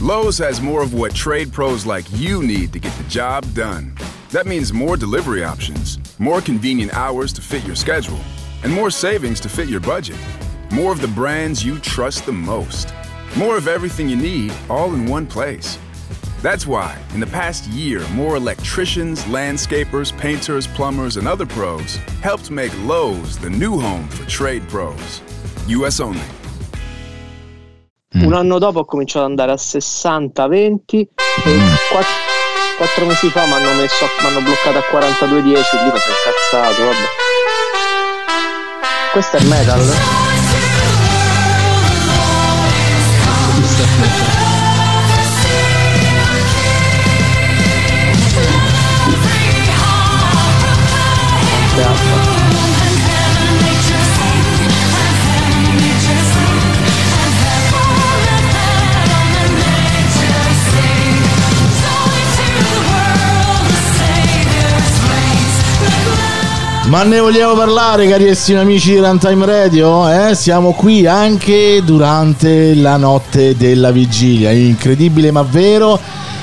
Lowe's has more of what trade pros like you need to get the job done. That means more delivery options, more convenient hours to fit your schedule, and more savings to fit your budget. More of the brands you trust the most. More of everything you need all in one place. That's why, in the past year, more electricians, landscapers, painters, plumbers, and other pros helped make Lowe's the new home for trade pros. US only. Un anno dopo ho cominciato ad andare a 60-20 e mm. quattro, quattro, mesi fa mi hanno, messo, m'hanno bloccato a 42-10 lì mi sono incazzato, vabbè. Questo è metal? Ma ne vogliamo parlare, carissimi amici di Runtime Radio? Eh? Siamo qui anche durante la notte della vigilia, incredibile ma vero.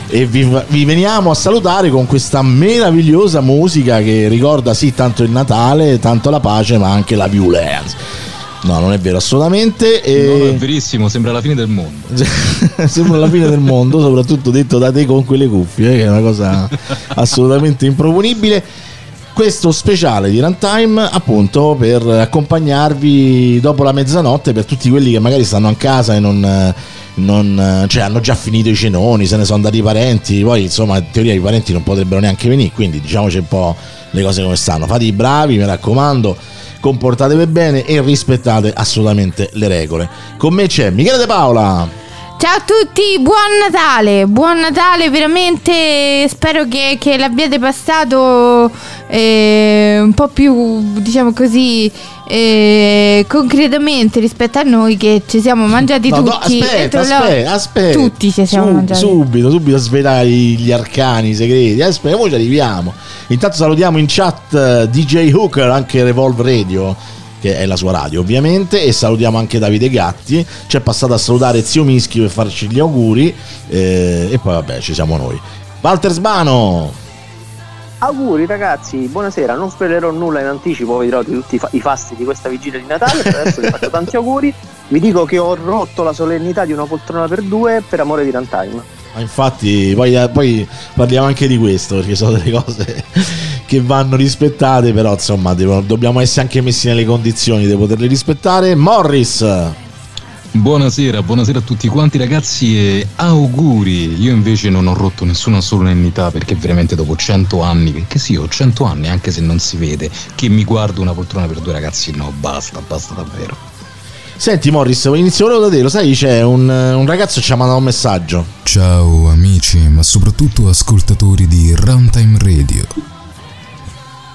E vi, vi, veniamo a salutare con questa meravigliosa musica che ricorda sì tanto il Natale, tanto la pace, ma anche la violenza. No, non è vero assolutamente. E... No, è verissimo, sembra la fine del mondo. sembra la fine del mondo, soprattutto detto da te con quelle cuffie, che è una cosa assolutamente improponibile questo speciale di Runtime appunto per accompagnarvi dopo la mezzanotte per tutti quelli che magari stanno a casa e non, non cioè hanno già finito i cenoni, se ne sono andati i parenti, poi insomma in teoria i parenti non potrebbero neanche venire, quindi diciamoci un po' le cose come stanno. Fate i bravi, mi raccomando, comportatevi bene e rispettate assolutamente le regole. Con me c'è Michele De Paola. Ciao a tutti, buon Natale, buon Natale veramente, spero che, che l'abbiate passato eh, un po' più, diciamo così, eh, concretamente rispetto a noi che ci siamo mangiati no, tutti. No, aspetta, aspetta, aspetta, Tutti ci siamo Sub, mangiati. Subito, subito a svelare gli arcani segreti, aspetta, poi ci arriviamo. Intanto salutiamo in chat eh, DJ Hooker, anche Revolve Radio che è la sua radio ovviamente e salutiamo anche Davide Gatti. Ci è passato a salutare Zio Mischi per farci gli auguri eh, e poi vabbè ci siamo noi. Walter Sbano! Auguri ragazzi, buonasera, non svelerò nulla in anticipo, vi dirò di tutti i fasti di questa vigilia di Natale, per adesso vi faccio tanti auguri, vi dico che ho rotto la solennità di una poltrona per due per amore di Runtime. Ma infatti poi, eh, poi parliamo anche di questo, perché sono delle cose che vanno rispettate, però insomma devo, dobbiamo essere anche messi nelle condizioni di poterle rispettare. Morris. Buonasera, buonasera a tutti quanti ragazzi e auguri. Io invece non ho rotto nessuna solennità perché veramente dopo 100 anni, perché sì, ho 100 anni anche se non si vede, che mi guardo una poltrona per due ragazzi, no, basta, basta davvero. Senti Morris, inizio volevo da te, lo sai, c'è un, un ragazzo che ci ha mandato un messaggio. Ciao amici, ma soprattutto ascoltatori di Runtime Radio.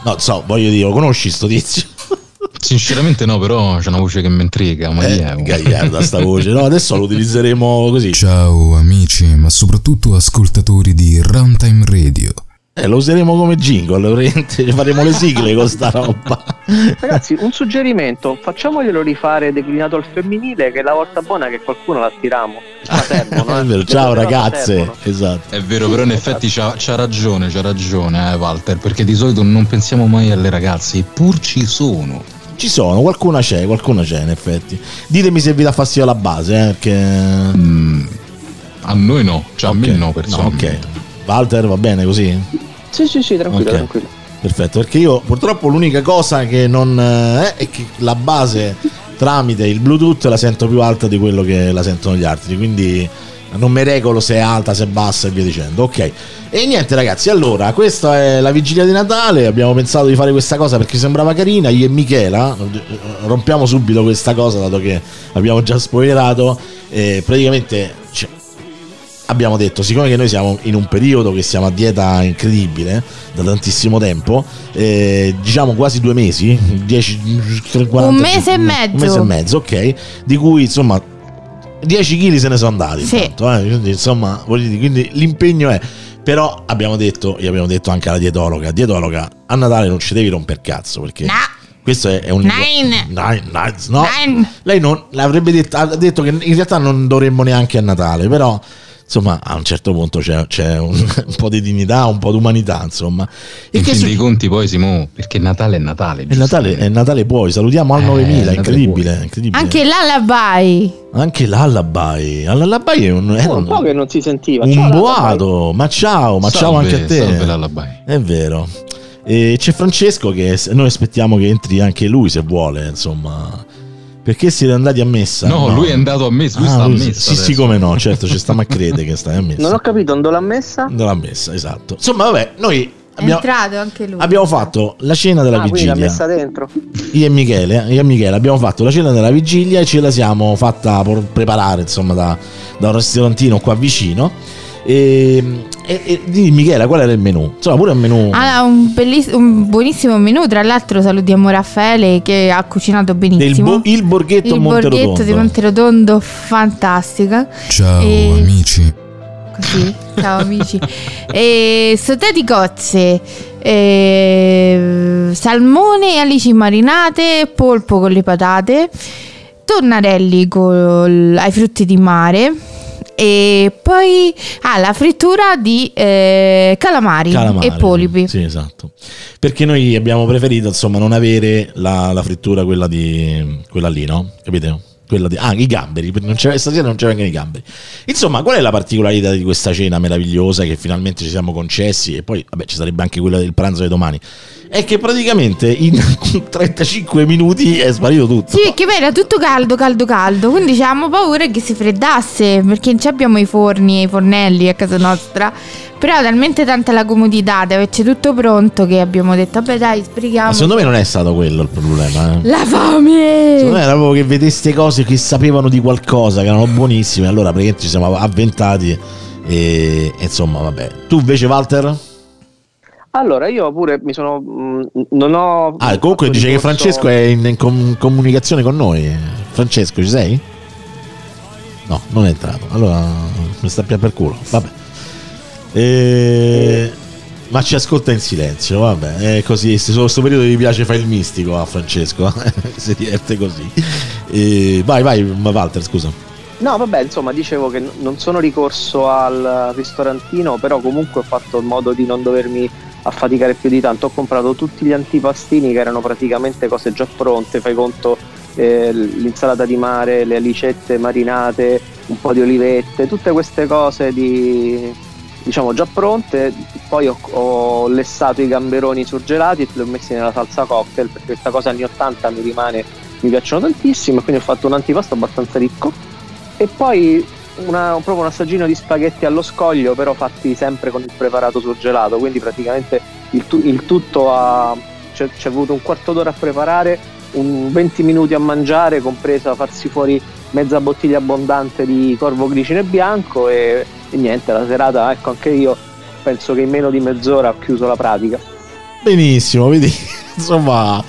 No, so, voglio dire, lo conosci sto tizio? Sinceramente no, però c'è una voce che mi intriga. Ma eh, è? Gagliarda sta voce. No, adesso lo utilizzeremo così. Ciao amici, ma soprattutto ascoltatori di Runtime Radio. Eh, lo useremo come jingle, faremo le sigle con sta roba. Ragazzi, un suggerimento, facciamoglielo rifare declinato al femminile, che è la volta buona che qualcuno la tiriamo. Servono, eh? vero, ciao ragazze, esatto. È vero, però in effetti c'ha, c'ha ragione, c'ha ragione eh, Walter, perché di solito non pensiamo mai alle ragazze, eppur ci sono. Ci sono, qualcuna c'è, qualcuna c'è in effetti. Ditemi se vi dà fastidio la base, eh, perché... Mm, a noi no, cioè okay. a me no, personalmente. No, ok. Walter va bene così? Sì, sì, sì, tranquillo, okay. tranquillo. Perfetto, perché io purtroppo l'unica cosa che non eh, è che la base tramite il Bluetooth la sento più alta di quello che la sentono gli altri, quindi non mi regolo se è alta, se è bassa e via dicendo. Ok. E niente ragazzi, allora, questa è la vigilia di Natale, abbiamo pensato di fare questa cosa perché sembrava carina, io e Michela, rompiamo subito questa cosa dato che abbiamo già spoilerato, e praticamente cioè, abbiamo detto, siccome che noi siamo in un periodo che siamo a dieta incredibile da tantissimo tempo, eh, diciamo quasi due mesi, 10, 40, un mese e mezzo, un mese e mezzo, ok, di cui insomma 10 kg se ne sono andati, sì. intanto, eh, quindi, insomma, dire, quindi l'impegno è però abbiamo detto, gli abbiamo detto anche alla dietologa, dietologa, a Natale non ci devi romper cazzo perché no. questo è, è un nine. Nine, nine, no. Nine. Lei non l'avrebbe detto, ha detto che in realtà non dovremmo neanche a Natale, però insomma a un certo punto c'è, c'è un, un po' di dignità, un po' di umanità, insomma. E in che fin su- dei conti poi Simo, perché Natale è Natale. è Natale, è Natale poi, salutiamo al Eh, 9000, Natale incredibile, incredibile. Anche l'Alabai. Anche l'Allabai, l'Allabai è un, è Oh, un un- po' che non si sentiva. un Ciao, boato, ma ciao, ma ciao Salve, anche a te. Salve l'Alabai. È vero. E c'è Francesco che noi aspettiamo che entri anche lui se vuole, insomma. Perché siete andati a messa? No, lui è andato a messa, lui Ah, sta a lui- messa. Sì, sì, adesso. come no, certo, ci stiamo a credere che stai a messa. Non ho capito, non l'ha messa? Non l'ha messa, esatto. Insomma, vabbè, noi È abbiamo, entrato anche lui. abbiamo fatto la cena della Ah, vigilia. messa dentro. Io e Michele, io e Michele abbiamo fatto la cena della vigilia e ce la siamo fatta preparare, insomma, da, da un ristorantino qua vicino. E, e, e di Michele, qual era il menù? Insomma, pure il menù. Ah, un, belliss- un buonissimo menù. Tra l'altro, salutiamo Raffaele che ha cucinato del benissimo. bo- il borghetto il Monterotondo. borghetto di Monterotondo, fantastica. Ciao E- amici. Così, ciao amici. e sotè di cozze, e, salmone e alici marinate, polpo con le patate, tonnarelli col- ai frutti di mare. E poi ah, la frittura di eh, calamari, Calamari, e polipi. Sì, esatto. Perché noi abbiamo preferito, insomma, non avere la, la frittura quella di quella lì, no? Capite? Quella di, ah, i gamberi, non stasera non c'erano i gamberi. Insomma, qual è la particolarità di questa cena meravigliosa che finalmente ci siamo concessi? E poi, vabbè, ci sarebbe anche quella del pranzo di domani. È che praticamente in 35 minuti è sparito tutto. Sì, perché poi era tutto caldo, caldo, caldo. Quindi avevamo paura che si freddasse. Perché non ci abbiamo i forni e i fornelli a casa nostra. Però talmente tanta la comodità di averci tutto pronto che abbiamo detto, vabbè dai, Ma sprechiamo. secondo me non è stato quello il problema. Eh. La fame! Secondo me era proprio che vedeste cose che sapevano di qualcosa, che erano buonissime. Allora praticamente ci siamo avventati. E, e insomma, vabbè. Tu invece, Walter? Allora, io pure mi sono. mh, non ho. Ah, comunque dice che Francesco è in, in com- comunicazione con noi. Francesco, ci sei? No, non è entrato. Allora mi sta più per culo. Vabbè. E- Ma ci ascolta in silenzio, vabbè, è così. In questo periodo gli piace fare il mistico a Francesco, si diverte così. E- Vai, vai, Walter, scusa. No, vabbè, insomma, dicevo che non sono ricorso al ristorantino, però comunque ho fatto in modo di non dovermi affaticare più di tanto. Ho comprato tutti gli antipastini che erano praticamente cose già pronte, fai conto eh, l'insalata di mare, le alicette marinate, un po' di olivette, tutte queste cose di, diciamo già pronte. Poi ho, ho lessato i gamberoni surgelati e li ho messi nella salsa cocktail perché questa cosa anni 80 mi rimane, mi piacciono tantissimo quindi ho fatto un antipasto abbastanza ricco. E poi una, proprio un assaggino di spaghetti allo scoglio, però fatti sempre con il preparato surgelato. Quindi praticamente il, tu- il tutto ha, c'è, c'è avuto un quarto d'ora a preparare, un 20 minuti a mangiare, compresa farsi fuori mezza bottiglia abbondante di corvo glicine bianco e, e niente, la serata, ecco anche io penso che in meno di mezz'ora ho chiuso la pratica. Benissimo, vedi? Insomma,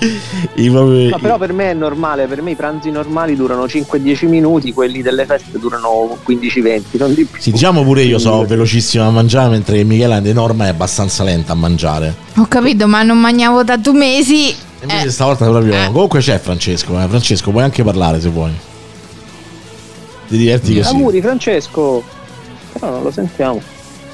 i propri- Ma però per me è normale, per me i pranzi normali durano 5-10 minuti, quelli delle feste durano 15-20, non di più. Sì, diciamo pure io sono velocissimo a mangiare, mentre Michela di norma è abbastanza lenta a mangiare. Ho capito, ma non mangiavo da due mesi. E invece Eh. stavolta proprio. Eh. Comunque c'è Francesco, eh. Francesco, puoi anche parlare se vuoi. Ti diverti così. Auguri Francesco! Però non lo sentiamo.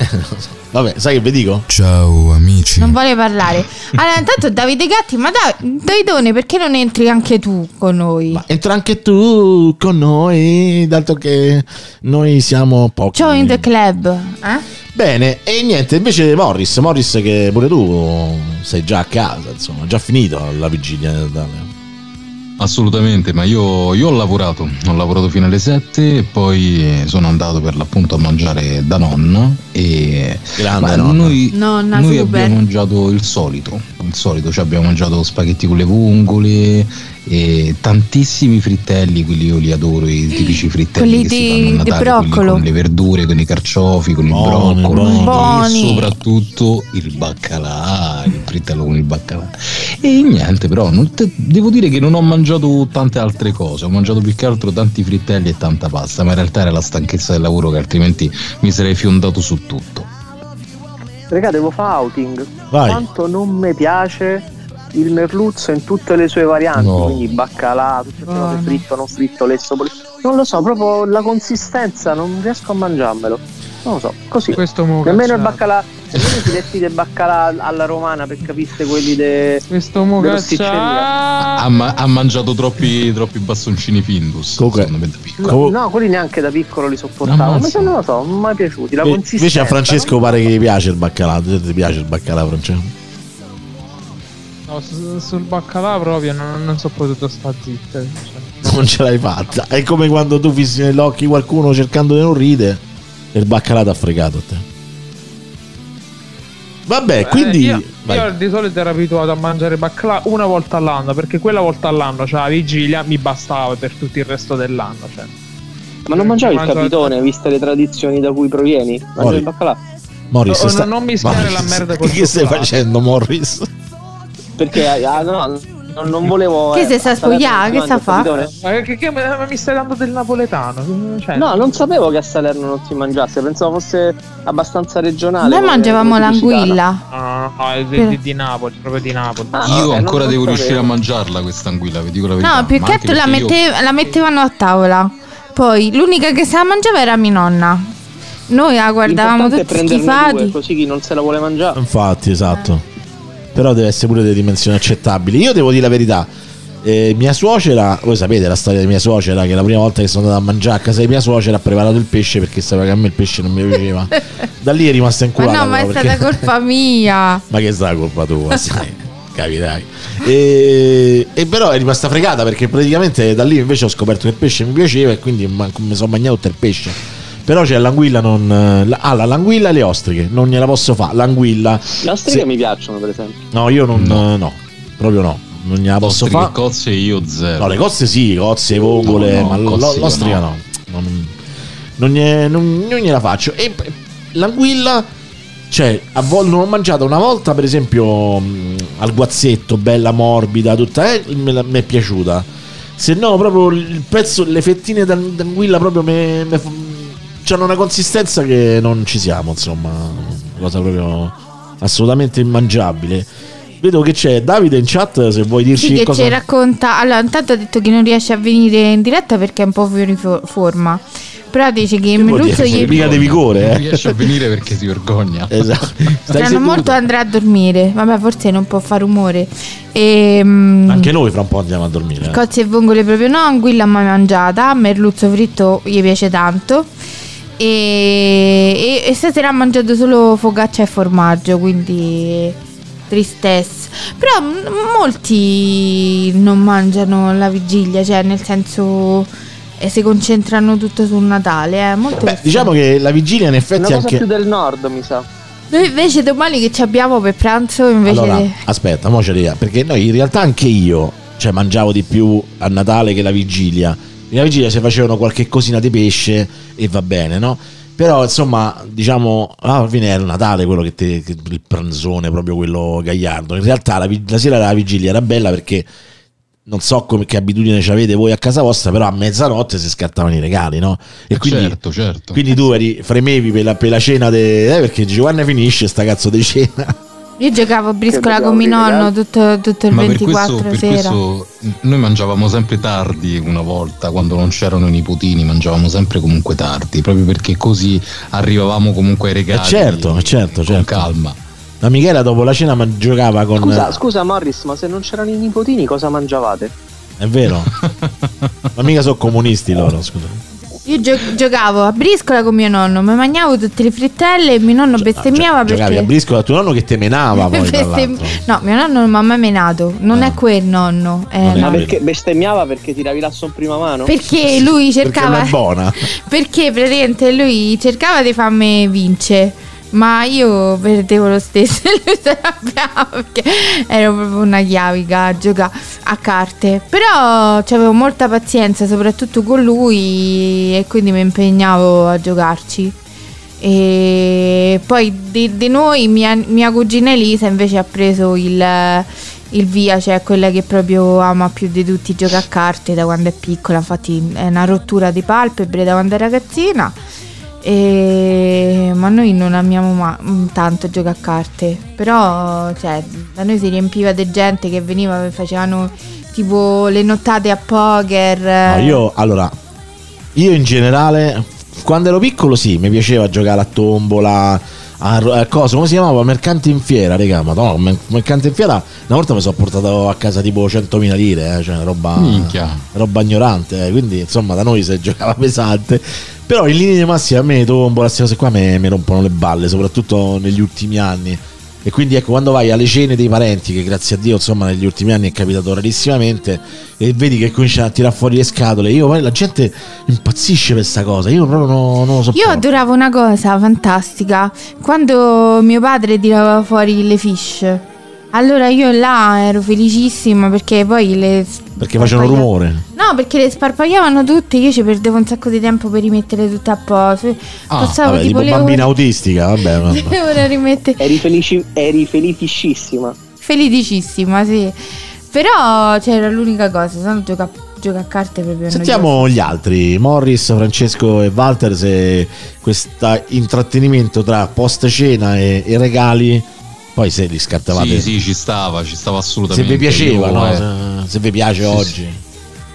Vabbè, sai che vi dico? Ciao amici. Non vuole parlare. Allora, intanto Davide Gatti, ma dai, Davidone, perché non entri anche tu con noi? Ma entra anche tu con noi, dato che noi siamo pochi. Join the club. Eh? Bene, e niente, invece Morris, Morris che pure tu sei già a casa, insomma, già finito la vigilia di Natale. Assolutamente, ma io, io ho lavorato, ho lavorato fino alle 7 e poi sono andato per l'appunto a mangiare da nonna e Grande nonna. noi, Nonna noi abbiamo mangiato il solito, il solito, cioè abbiamo mangiato spaghetti con le vongole e tantissimi frittelli, quelli io li adoro, i tipici frittelli Quelli che si di- fanno a Natale, broccolo. con le verdure, con i carciofi, con Buoni, il broccolo buoni. e soprattutto il baccalà, il frittello con il baccalà. E niente, però non te- devo dire che non ho mangiato tante altre cose, ho mangiato più che altro tanti frittelli e tanta pasta, ma in realtà era la stanchezza del lavoro che altrimenti mi sarei fiondato su tutto. Regà, devo fare outing. Vai. Quanto non mi piace il merluzzo in tutte le sue varianti, No. quindi baccalà, tutte queste cose Buono. fritto, non fritto, lesso, Non lo so, proprio la consistenza, non riesco a mangiarmelo. Non lo so, così. Questo mo Nemmeno il baccalà, nemmeno i filetti del baccalà alla romana per capiste quelli de... Questo mo. Ha, ha mangiato troppi, troppi bastoncini Findus. Comunque- secondo me da piccolo. Comu- No, quelli neanche da piccolo li sopportavo. Ma se non lo so, non mi è piaciuti. La Inve- consistenza. Invece a Francesco pare che gli piace il baccalà. Ti piace il baccalà, Francesco? No, su- sul baccalà proprio non, non so potuto sta zitta. cioè. Non ce l'hai fatta. È come quando tu fissi negli occhi qualcuno cercando di non ride e il baccalà t'ha fregato a te. Vabbè, quindi. Eh, io, vai. io di solito ero abituato a mangiare baccalà una volta all'anno perché quella volta all'anno, cioè la vigilia, mi bastava per tutto il resto dell'anno. Cioè. Ma non mangiavi il capitone, viste le tradizioni da cui provieni? Mangiavi il baccalà? Morris, No, sta- non mischiare Morris, la merda col Che stai facendo, Morris? Perché ah, no, non, non volevo. Che eh, se sta spogliando, che sta fa? Ma, che, che- ma mi stai dando del napoletano? Cioè, No, non sapevo che a Salerno non si mangiasse, pensavo fosse abbastanza regionale. Noi come- mangiavamo come l'anguilla. No, no, no, è di, di- di Napoli, proprio di Napoli. Ah, Io vabbè, ancora devo sapevo. riuscire a mangiarla questa anguilla, vi dico la verità. No, più che altro la, perché io- mette- la mettevano a tavola. Poi l'unica che se la mangiava era mia nonna. Noi la guardavamo tutti prenderne due, schifati. così chi non se la vuole mangiare. Infatti, esatto. Però deve essere pure delle dimensioni accettabili. Io devo dire la verità. eh, mia suocera, voi sapete la storia di mia suocera che la prima volta che sono andato a mangiare a casa di mia suocera ha preparato il pesce perché sapeva che a me il pesce non mi piaceva. Da lì è rimasta Ma inculata. no, ma è stata perché- colpa mia. Ma che sta colpa tua, sai? Capirai. E, e però è rimasta fregata perché praticamente da lì invece ho scoperto che il pesce mi piaceva e quindi ma- mi sono mangiato tutto il pesce. Però c'è l'anguilla non. la- Ah, la- l'anguilla e le ostriche, non gliela posso fare. L'anguilla. Le ostriche Se- mi piacciono, per esempio. No, io non. No. No, proprio no. Non gliela posso fare. cozze io zero. No, le cozze sì, cozze, vongole, No, no, ma l'ostrica no. no. Non, non, gne- non- non gliela faccio. E l'anguilla, cioè, a volte l'ho mangiata una volta, per esempio, mh, al guazzetto, bella morbida, tutta, eh, mi è piaciuta. Se no, proprio il pezzo, le fettine d'an- d'anguilla proprio mi. C'hanno una consistenza che non ci siamo, insomma, una cosa proprio assolutamente immangiabile. Vedo che c'è Davide in chat se vuoi dirci Sì, che cosa ci racconta. Allora, intanto ha detto che non riesce a venire in diretta perché è un po' fuori fo- forma. Però dice che vuol Meluzzo gli Mica di vigore, Non eh. riesce a venire perché si vergogna. Esatto. Seduto. molto andrà a dormire. Vabbè, forse non può fare rumore. E, mm, Anche noi fra un po' andiamo a dormire. eh. Cozze e vongole proprio no, anguilla mai mangiata, merluzzo fritto gli piace tanto. E, e- e stasera ha mangiato solo focaccia e formaggio, quindi tristezza. Però m- molti non mangiano la vigilia, cioè nel senso eh, si concentrano tutto sul Natale. Eh. Molte Beh, diciamo che la vigilia in Una effetti cosa anche più del nord, mi sa. Noi invece domani che ci abbiamo per pranzo invece Allora, aspetta, mo ci arriviamo, perché noi in realtà anche io, cioè mangiavo di più a Natale che la vigilia. La vigilia si facevano qualche cosina di pesce e va bene, no? Però insomma, diciamo, alla fine era Natale quello che, te, che- il pranzone, proprio quello gagliardo. In realtà la, la sera della vigilia era bella perché non so come, che abitudine ci avete voi a casa vostra, però a mezzanotte si scattavano i regali, no? E quindi, certo, certo. quindi tu eri, fremevi per la, per la cena, de, eh, perché dici quando finisce sta cazzo di cena. Io giocavo a briscola con mio nonno dire, tutto, tutto il Ma per 24 questo, per sera. questo noi mangiavamo sempre tardi una volta, quando non c'erano i nipotini, mangiavamo sempre comunque tardi, proprio perché così arrivavamo comunque ai regali. Eh certo, eh certo, con certo. calma. La Michela dopo la cena man- giocava con... Scusa, scusa Morris, ma se non c'erano i nipotini cosa mangiavate? È vero? Ma mica sono comunisti loro, scusa. Io gio- giocavo a briscola con mio nonno, mi mangiavo tutte le frittelle e mio nonno bestemmiava Gio- Giocavi a perché... briscola a tuo nonno che te menava poi Bestem-. No, mio nonno non mi ha mai menato, non Ah. è quel nonno. eh, Non è. Ma perché bestemmiava perché tiravi l'asso in prima mano? Perché lui Perché non cercava... è buona. Perché praticamente lui cercava di farmi vincere. Ma io perdevo lo stesso e lui si arrabbiava perché ero proprio una chiavica a giocare a carte. Però avevo molta pazienza, soprattutto con lui, e quindi mi impegnavo a giocarci. E poi di, di noi, mia, mia cugina Elisa invece ha preso il, il via, cioè quella che proprio ama più di tutti giocare a carte da quando è piccola. Infatti è una rottura di palpebre da quando è ragazzina. E- ma noi non amiamo ma- mm, tanto giocare a carte. Però cioè, da noi si riempiva di gente che veniva e facevano tipo le nottate a poker. No, io, allora, io in generale quando ero piccolo sì, mi piaceva giocare a tombola, a, a cosa, come si chiamava? Mercante in fiera, raga, mer- mercante in fiera, una volta mi sono portato a casa tipo 100.000 lire, eh, cioè roba, roba ignorante, eh, quindi insomma da noi si giocava pesante. Però in linea di massima a me tombola, queste cose qua mi rompono le balle, soprattutto negli ultimi anni. E quindi ecco, quando vai alle cene dei parenti, che grazie a Dio, insomma, negli ultimi anni è capitato rarissimamente, e vedi che cominciano a tirare fuori le scatole, io la gente impazzisce per questa cosa, io proprio non, non lo so. Io adoravo una cosa fantastica. Quando mio padre tirava fuori le fish. Allora io là ero felicissima perché poi le Perché facevano rumore. No, perché le sparpagliavano tutte, io ci perdevo un sacco di tempo per rimettere tutte a posto. Ah, Passavo Vabbè, tipo tipo bambina ore, autistica, vabbè. vabbè. rimettere. Eri, felici, eri felicissima. Felicissima, sì. Però c'era l'unica cosa, se no gioca, gioca a carte proprio. Sentiamo gli altri, Morris, Francesco e Walter, se questo intrattenimento tra post cena e, e regali, poi se li scartavate. Sì, sì, ci stava, ci stava se assolutamente. vi piaceva, Io, no? eh, se, se vi piace Sì, oggi.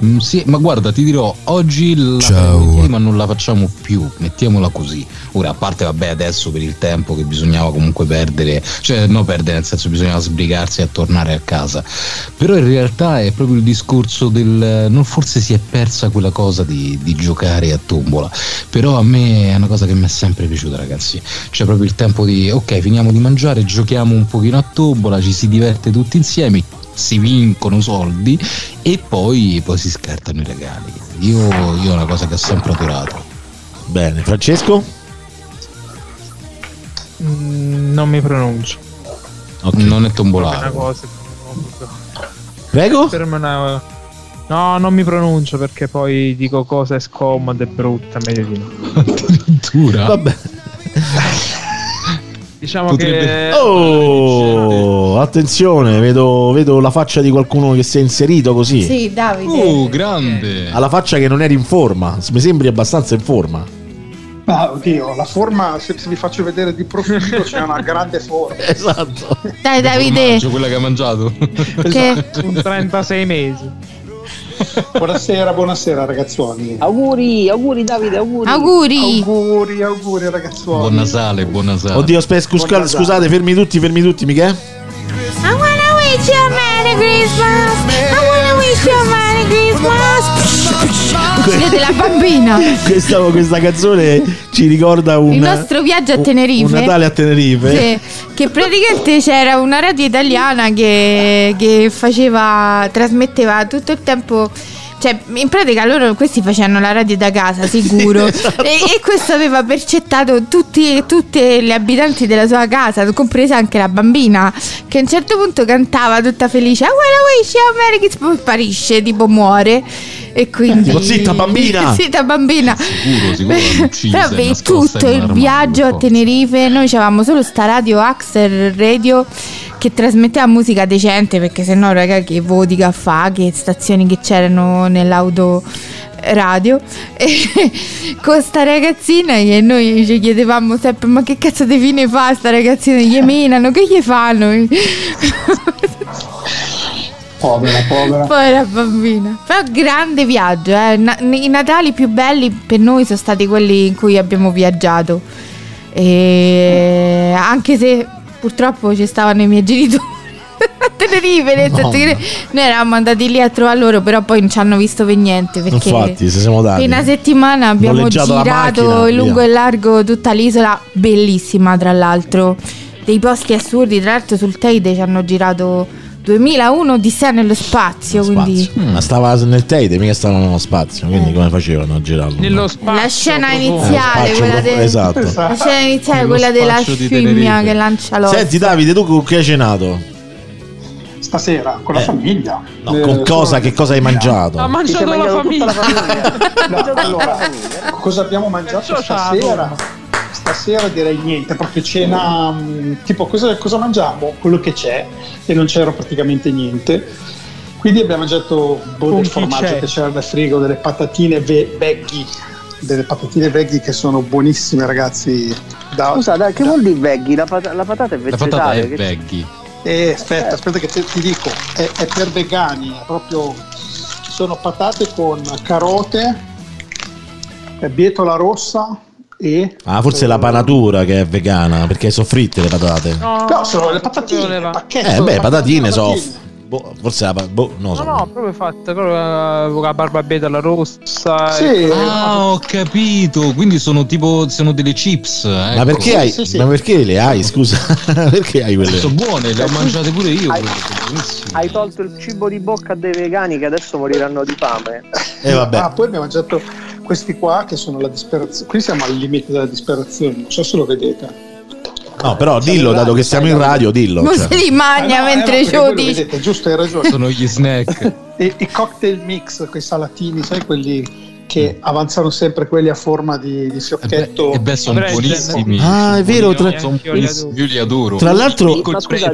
Mm, Sì, ma guarda, ti dirò, oggi la Ciao. ma non la facciamo più, mettiamola così. Ora, a parte, vabbè, adesso per il tempo che bisognava comunque perdere, cioè no perdere, nel senso bisognava sbrigarsi a tornare a casa. Però in realtà è proprio il discorso del, non forse si è persa quella cosa di, di giocare a tombola, però a me è una cosa che mi è sempre piaciuta ragazzi. C'è proprio il tempo di, ok, finiamo di mangiare, giochiamo un pochino a tombola, ci si diverte tutti insieme, si vincono soldi e poi, poi si scartano i regali. Io, io è una cosa che ho sempre adorato. Bene, Francesco? Mm, non mi pronuncio. Ok. Non è È una tombolare. cosa. Prego? Per me è una- No, non mi pronuncio perché poi dico cose scomode e brutte, meglio di no. Addirittura. Vabbè. Diciamo Potrebbe- che Oh, attenzione, vedo, vedo la faccia di qualcuno che si è inserito così. Sì, Davide. Oh, grande. Ha la faccia che non eri in forma. Mi sembri abbastanza in forma. Ah, oddio, la forma, se, se vi faccio vedere di profilo, c'è una grande forma. Esatto. Dai Davide, Formaggio, quella che ha mangiato. che un 36 mesi. Buonasera, buonasera ragazzuoli. Auguri, auguri Davide, auguri. auguri. Auguri, auguri ragazzuoli. Buon Nasale, buon Nasale. Oddio, aspetta, scusa- Buon Natale. scusate, fermi tutti, fermi tutti, Michele. I wanna wish you a Merry Christmas. I wanna wish you a Merry Christmas. Vedete la bambina. Questa, questa canzone ci ricorda un, Il nostro viaggio a Tenerife. Un Natale a Tenerife. Sì, che praticamente c'era una radio italiana che, che faceva, trasmetteva tutto il tempo. Cioè, in pratica loro questi facevano la radio da casa, sicuro. esatto. e, e questo aveva percettato tutti, tutte le abitanti della sua casa, compresa anche la bambina, che a un certo punto cantava tutta felice. "I wanna wish you a Merry Christmas", poi sparisce, tipo muore. E quindi. Tipo, "Zitta, bambina!" Zitta bambina. Sicuro, sicuro Però per tutto il viaggio a. Tenerife noi avevamo solo sta radio Axel Radio che trasmetteva musica decente perché sennò raga che voti che fa che stazioni che c'erano nell'auto radio. E con sta ragazzina che noi ci chiedevamo sempre ma che cazzo di fine fa sta ragazzina? Gli menano che gli fanno? Povera, povera. povera bambina. Però grande viaggio eh. Na- i Natali più belli per noi sono stati quelli in cui abbiamo viaggiato. E anche se purtroppo ci stavano i miei genitori a Tenerife nel senso che noi eravamo andati lì a trovare loro però poi non ci hanno visto per niente perché Infatti, se siamo dati. in una settimana abbiamo girato macchina, in lungo via. e largo tutta l'isola, bellissima tra l'altro, dei posti assurdi, tra l'altro sul Teide ci hanno girato 2001 di sé nello spazio, quindi Spazio. Ma stava nel Teide, mica stavano nello spazio, quindi come facevano a girarlo? Nello spazio. la scena iniziale, Spazio quella, de- esatto. la scena iniziale, Nello quella della scimmia che lancia l'osso. Senti Davide, tu con chi hai cenato? Stasera con la Eh. famiglia. No, Eh, con cosa? sono- Che cosa hai mangiato? Ha mangiato la famiglia. la famiglia. No, allora, cosa abbiamo mangiato stasera? Stasera direi niente, proprio cena, mh, tipo cosa, cosa mangiamo? Quello che c'è e non c'era praticamente niente. Quindi abbiamo mangiato boh, del formaggio c'è? che c'era nel frigo, delle patatine ve- veggie, delle patatine veggie che sono buonissime ragazzi. Da, Scusa, dai, che da- vuol dire veggie? La, pat- la patata è La patata vegetale. è che- veggie. Eh, aspetta, aspetta che te- ti dico, è, è per vegani, è proprio sono patate con carote, eh, bietola rossa e... Ah, forse è la panatura che è vegana, perché sono fritte le patate. No, No, sono le patatine, le- pacchetto, Eh, beh, le patatine so. patatine. Boh, forse la boh, No, so. no, proprio fatte proprio eh, con la barba beta, la rossa. Sì, e- Ah, ho capito. Quindi sono tipo sono delle chips. Ma ecco. perché, hai, sì, sì. ma perché le hai? Scusa, perché hai quelle? Sono buone, le ho mangiate pure io. Hai-. Hai tolto il cibo di bocca dei vegani che adesso moriranno di fame. Eh, vabbè. Ah, poi abbiamo mangiato questi qua che sono la disperazione. Qui siamo al limite della disperazione, non so se lo vedete. No, però Siamo dillo, dato che siamo in radio, dillo. Non cioè. si li magna Ah, no, eh, mentre no, voi lo dici. vedete, giusto, hai ragione. Sono gli snack. E i cocktail mix, quei salatini, sai quelli che avanzano sempre quelli a forma di, di E fiocchetto. beh, e beh, sono buonissimi. Ah, è vero, tra- Sono buonissimi, io li adoro. Tra l'altro- scusa,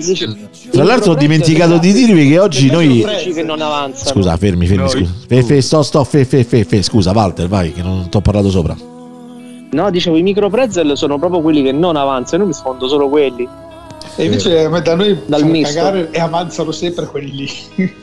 Tra l'altro ho dimenticato di dirvi che oggi noi... Dici che non avanzano. Scusa, fermi, fermi, No, scusa. Fe, fe, sto, sto, fe, fe, fe, fe. Scusa, Walter, vai, che non ti ho parlato sopra. No, dicevo, i micro pretzel sono proprio quelli che non avanzano, io mi sfondo solo quelli. E invece me da noi Dal misto. cagare e avanzano sempre quelli lì.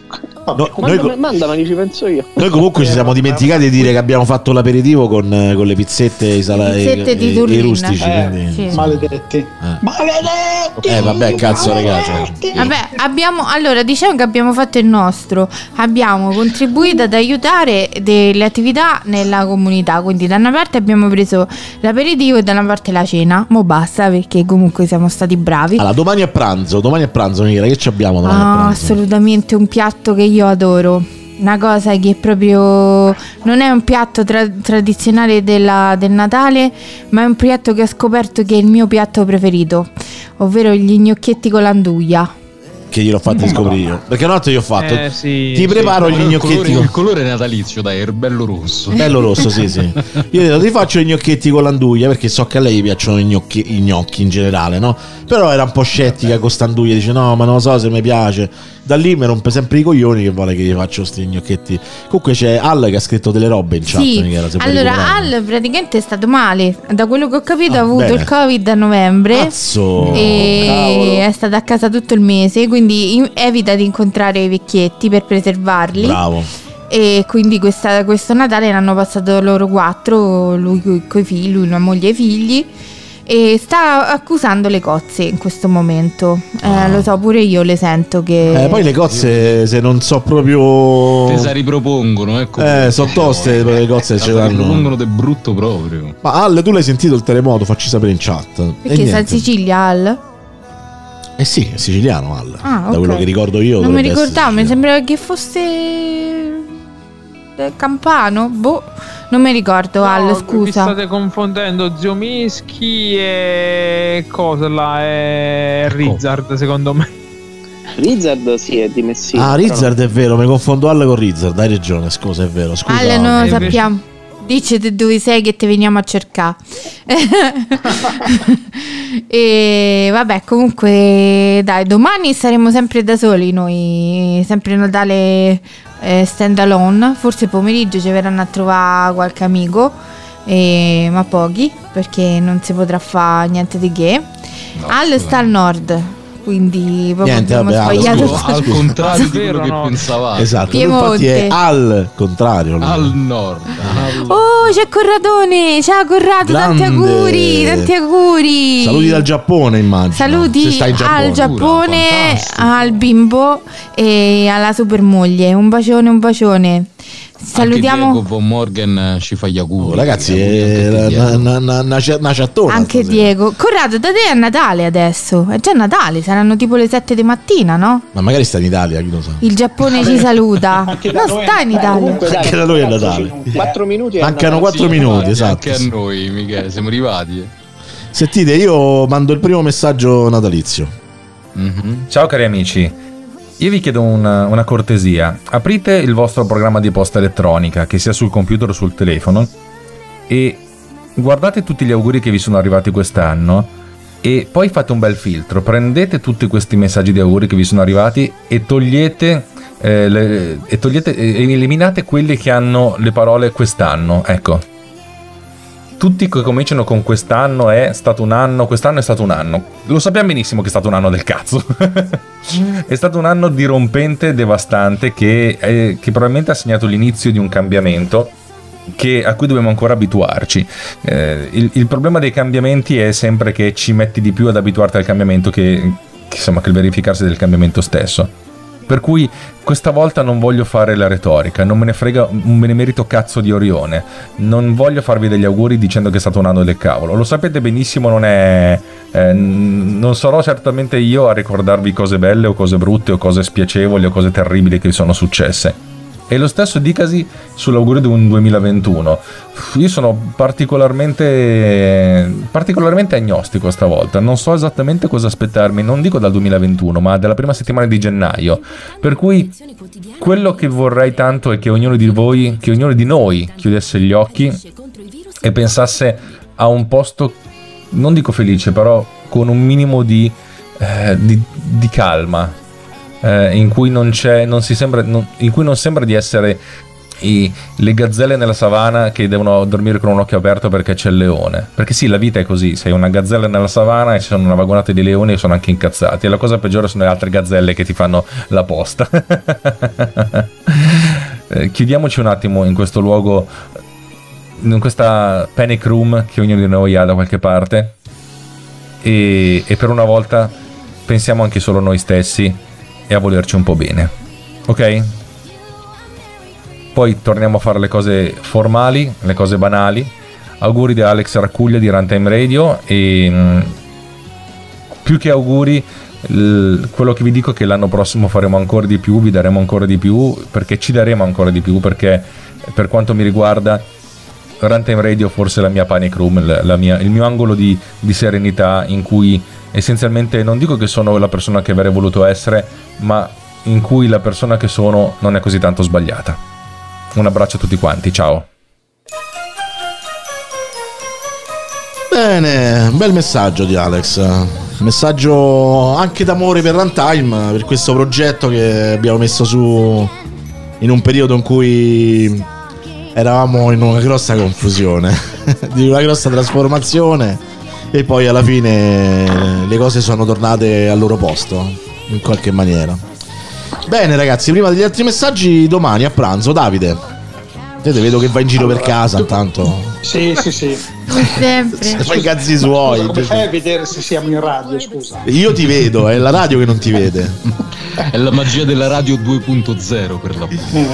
Vabbè, No, Noi Mandami, co- mandami, ci penso io. Noi comunque ci siamo dimenticati di dire che abbiamo fatto l'aperitivo con, eh, con le pizzette, i, sala- pizzette e- di e- i rustici. Eh, quindi, sì. Maledetti. Maledetti! Eh, vabbè, cazzo, raga, cioè. maledetti! Vabbè, abbiamo allora diciamo che abbiamo fatto il nostro, abbiamo contribuito ad aiutare delle attività nella comunità. Quindi, da una parte abbiamo preso l'aperitivo e da una parte la cena. Mo basta perché comunque siamo stati bravi. Allora, domani a pranzo, domani a pranzo, Michele, che ci abbiamo domani a Ah, pranzo? assolutamente un piatto che io adoro. Una cosa che proprio non è un piatto tra- tradizionale della- del Natale, ma è un piatto che ho scoperto che è il mio piatto preferito, ovvero gli gnocchetti con l'anduglia. Che gliel'ho fatto scoprire io. Perché una volta io ho fatto. Eh, sì, ti sì. preparo gli Però il, gnocchetti colore, con... il colore natalizio, dai, è bello rosso. Bello rosso, sì, sì. Io ho detto, ti faccio i gnocchetti con l'anduglia perché so che a lei piacciono i gnocchi, i gnocchi in generale, no? Però era un po' scettica con st'anduglia, dice no, ma non lo so se mi piace. Da lì mi rompe sempre i coglioni che vuole che gli faccio questi gnocchetti. Comunque c'è Al che ha scritto delle robe in chat, Sì, Michela, allora. Al praticamente è stato male. Da quello che ho capito Ah, ha avuto bene. il Covid a novembre. Cazzo! E Cavolo. è stato a casa tutto il mese, quindi in- evita di incontrare i vecchietti per preservarli. Bravo. E quindi questa- questo Natale l'hanno passato loro quattro, lui con i figli, lui, una moglie e i figli. E sta accusando le cozze in questo momento. Eh, Ah. Lo so, pure io le sento che. Eh, poi le cozze, se non so proprio. Te si ripropongono, ecco. Eh, sono toste le cozze, ce Si l'hanno. ripropongono del brutto proprio. Ma Al, tu l'hai sentito il terremoto? Facci sapere in chat. Perché sta in niente. Sicilia, Al? Eh sì, è siciliano Al. Ah, Da quello che ricordo io. Non mi ricordavo, mi sembrava che fosse. eh, Campano? Boh, non mi ricordo, Al, No, Vi scusa. state confondendo Zio Mischi e cosa là? È Rizzard, secondo me. Rizzard sì, è di Messina. Ah, però Rizzard è vero, mi confondo Al con Rizzard, hai ragione, scusa, è vero. Scusa. Al, non lo invece- sappiamo. Dici te dove sei che ti veniamo a cercare. e vabbè, comunque, dai, domani saremo sempre da soli noi, sempre Natale eh, stand alone. Forse pomeriggio ci verranno a trovare qualche amico, eh, ma pochi, perché non si potrà fare niente di che. Al sta al nord, quindi proprio Niente, abbiamo vabbè, Al, sbagliato. scusa. al contrario di quello Vero, che no? pensavate. Esatto, Piemonte. infatti è al contrario. lui. Al nord. al- Oh, c'è Corradone! Ciao Corrado, tanti Grande. auguri, tanti auguri. Saluti dal Giappone, immagino. Saluti stai in Giappone. al Giappone, Fantastico. al bimbo e alla super moglie. Un bacione, un bacione. Anche Salutiamo Diego Von Morgan eh, ci fa gli auguri. Oh, ragazzi, una, una chattona anche stasera. Diego. Corrado, da te è Natale adesso. È già Natale, saranno tipo le 7 di mattina, no? Ma magari sta in Italia, chi lo sa. Il Giappone ci saluta. Non è sta in. Italia. Comunque, dai, Anche da noi è Natale. minuti, Quattro minuti Mancano Natale. 4 minuti, esatto. Anche a noi, Michele, siamo arrivati. eh. Sentite, io mando il primo messaggio natalizio. Mhm. Ciao cari amici, io vi chiedo una, una cortesia. Aprite il vostro programma di posta elettronica, che sia sul computer o sul telefono, e guardate tutti gli auguri che vi sono arrivati quest'anno e poi fate un bel filtro. Prendete tutti questi messaggi di auguri che vi sono arrivati e togliete, eh, le- e togliete eliminate quelli che hanno le parole quest'anno. Ecco. Tutti che cominciano con quest'anno è stato un anno, quest'anno è stato un anno. Lo sappiamo benissimo che è stato un anno del cazzo. è stato un anno dirompente, devastante, che, eh, che probabilmente ha segnato l'inizio di un cambiamento che- a cui dobbiamo ancora abituarci. Eh, il, il problema dei cambiamenti è sempre che ci metti di più ad abituarti al cambiamento che, che, insomma, che il verificarsi del cambiamento stesso. Per cui questa volta non voglio fare la retorica, non me ne frega un benemerito cazzo di Orione. Non voglio farvi degli auguri dicendo che è stato un anno del cavolo. Lo sapete benissimo, non è. eh, non sarò certamente io a ricordarvi cose belle o cose brutte o cose spiacevoli o cose terribili che vi sono successe. E lo stesso dicasi sull'augurio di un 2021. Io sono particolarmente, particolarmente agnostico stavolta, non so esattamente cosa aspettarmi, non dico dal 2021, ma dalla prima settimana di gennaio. Per cui quello che vorrei tanto è che ognuno di voi, che ognuno di noi chiudesse gli occhi e pensasse a un posto, non dico felice, però con un minimo di, eh, di, di calma, eh, in cui non c'è, non si sembra, non- in cui non sembra di essere i- le gazzelle nella savana che devono dormire con un occhio aperto perché c'è il leone. Perché sì, la vita è così: sei una gazzella nella savana e ci sono una vagonata di leoni e sono anche incazzati. E la cosa peggiore sono le altre gazzelle che ti fanno la posta. Eh, chiudiamoci un attimo in questo luogo, in questa panic room che ognuno di noi ha da qualche parte. E, e per una volta pensiamo anche solo noi stessi e a volerci un po' bene. Ok? Poi torniamo a fare le cose formali, le cose banali. Auguri di Alex Raccuglia di Runtime Radio e mm, più che auguri quello che vi dico è che l'anno prossimo faremo ancora di più, vi daremo ancora di più, perché ci daremo ancora di più, perché per quanto mi riguarda Runtime Radio forse la mia panic room, la- mia- il mio angolo di, di serenità in cui essenzialmente non dico che sono la persona che avrei voluto essere, ma in cui la persona che sono non è così tanto sbagliata. Un abbraccio a tutti quanti, ciao. Bene, bel messaggio di Alex. Messaggio anche d'amore per Runtime, per questo progetto che abbiamo messo su in un periodo in cui eravamo in una grossa confusione, di una grossa trasformazione e poi alla fine le cose sono tornate al loro posto, in qualche maniera. Bene ragazzi, prima degli altri messaggi, domani a pranzo, Davide. Te te vedo che vai in giro per casa intanto. Sì, sì, sì. Sempre. Fai i cazzi suoi. Come fai a vedere se siamo in radio, scusa? Io ti vedo, è la radio che non ti vede. È la magia della radio 2.0 per la Eh,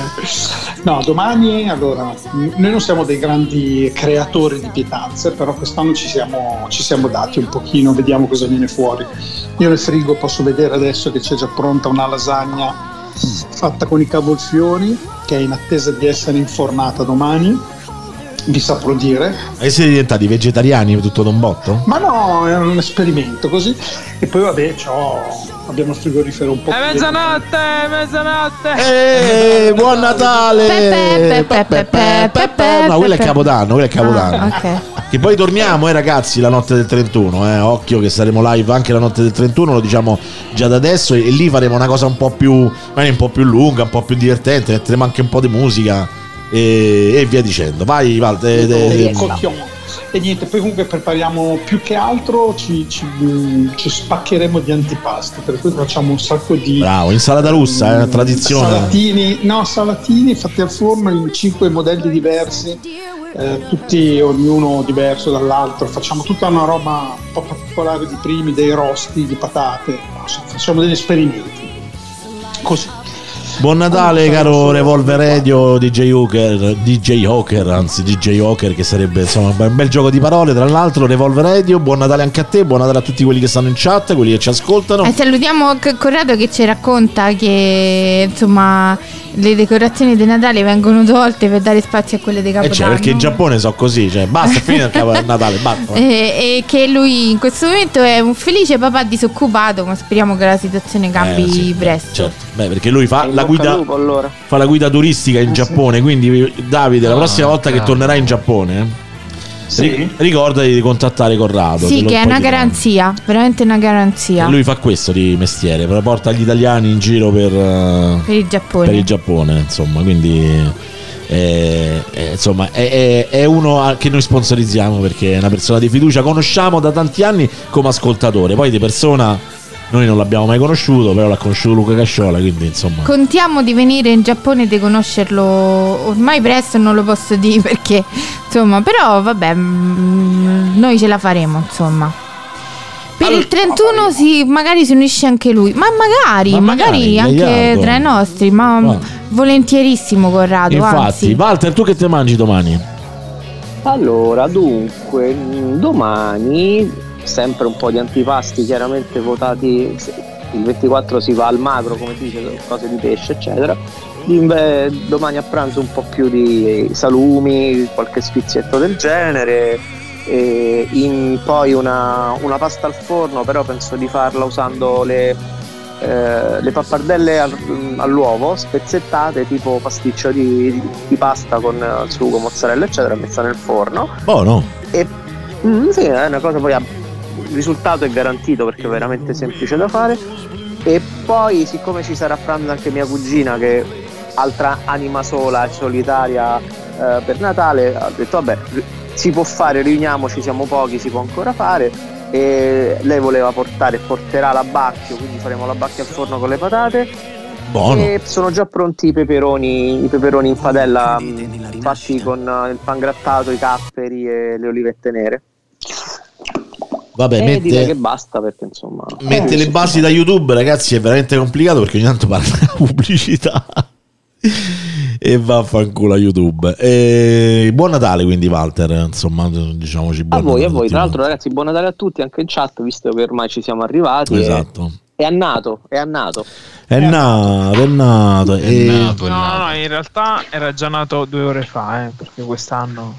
No, domani, allora, noi non siamo dei grandi creatori di pietanze, però quest'anno ci siamo, ci siamo dati un pochino, vediamo cosa viene fuori. Io nel frigo posso vedere adesso che c'è già pronta una lasagna fatta con i cavolfiori, che è in attesa di essere infornata domani, vi saprò dire. E siete diventati vegetariani tutto d'un botto? Ma no, è un esperimento così. E poi vabbè, abbiamo il frigorifero un po' È mezzanotte, è mezzanotte. Eh, buon Natale! Pepe, pepe, pepe, pepe, No, quello è. Capodanno, quello è Capodanno. Ah, ok. Che poi torniamo, eh ragazzi, la notte del 31, eh. Occhio che saremo live anche la notte del 31, lo diciamo già da adesso. E, e lì faremo una cosa un po' più. magari un po' più lunga, un po' più divertente. Metteremo anche un po' di musica. E, e via dicendo. Vai, Val. te- te- E niente, poi comunque prepariamo più che altro, ci, ci- ci spaccheremo di antipasti, per cui facciamo un sacco di Bravo, insalata russa, eh, tradizione. salatini, no, salatini fatti al forno in cinque modelli diversi, eh, tutti ognuno diverso dall'altro, facciamo tutta una roba un po' particolare di primi, dei rosti, di patate, facciamo degli esperimenti. Così. Buon Natale, caro Revolver Radio, DJ Hawker, DJ Hawker, anzi DJ Hawker, che sarebbe insomma un bel gioco di parole. Tra l'altro, Revolver Radio, buon Natale anche a te, buon Natale a tutti quelli che stanno in chat, quelli che ci ascoltano. E salutiamo C- Corrado che ci racconta che insomma le decorazioni di Natale vengono tolte per dare spazio a quelle di E Capodanno. cioè, perché in Giappone so così, cioè basta, è finito il capo- Natale, basta. E, e che lui in questo momento è un felice papà disoccupato, ma speriamo che la situazione cambi Eh, sì, presto. certo. Beh, perché lui fa la guida, lupo, allora. fa la guida turistica in Giappone. Quindi, Davide, la Ah, prossima volta che cavolo. tornerai in Giappone, ri- ricordati di contattare Corrado. Sì, che è una garanzia, veramente una garanzia Lui fa questo di mestiere, però porta gli italiani in giro per, eh, per il Giappone. per il Giappone, insomma, quindi eh, eh, insomma è, è- è uno che noi sponsorizziamo perché è una persona di fiducia, conosciamo da tanti anni come ascoltatore, poi di persona Noi non l'abbiamo mai conosciuto, però l'ha conosciuto Luca Casciola, quindi insomma. Contiamo di venire in Giappone e di conoscerlo ormai presto, non lo posso dire perché, insomma, però vabbè, mm, noi ce la faremo, insomma. Per il 31 si, magari si unisce anche lui, ma magari, Ma magari, magari, anche tra i nostri, ma Ma- volentierissimo Corrado, Infatti, anzi. Walter, tu che te mangi domani? Allora, dunque, domani sempre un po' di antipasti chiaramente votati. Il 24 si va al magro, come si dice, cose di pesce, eccetera. Inve- domani a pranzo un po' più di salumi, qualche sfizietto del genere. E in- poi una, una pasta al forno, però penso di farla usando le, eh, le pappardelle al- all'uovo spezzettate tipo pasticcio di, di pasta con sugo, mozzarella eccetera messa nel forno Buono. e mm, sì, è una cosa poi risultato è garantito perché è veramente semplice da fare e poi siccome ci sarà a pranzo anche mia cugina che altra anima sola e solitaria eh, per Natale ha detto vabbè si può fare riuniamoci siamo pochi si può ancora fare e lei voleva portare porterà l'abbacchio quindi faremo l'abbacchio al forno con le patate Buono. e sono già pronti i peperoni, i peperoni in padella fatti con eh, il pangrattato, i capperi e le olivette nere. Vabbè, e direi che mette, basta perché insomma. mette le basi da YouTube, ragazzi, è veramente complicato perché ogni tanto parla di pubblicità. e vaffanculo a YouTube. E buon Natale quindi Walter, insomma, diciamoci A buon voi, Natale a voi. Tra l'altro, ragazzi, buon Natale a tutti anche in chat, visto che ormai ci siamo arrivati. e- Esatto. È annato, è annato. È nato, è nato. È e- nato, è No, no, nato. no, in realtà era già nato due ore fa, eh, perché quest'anno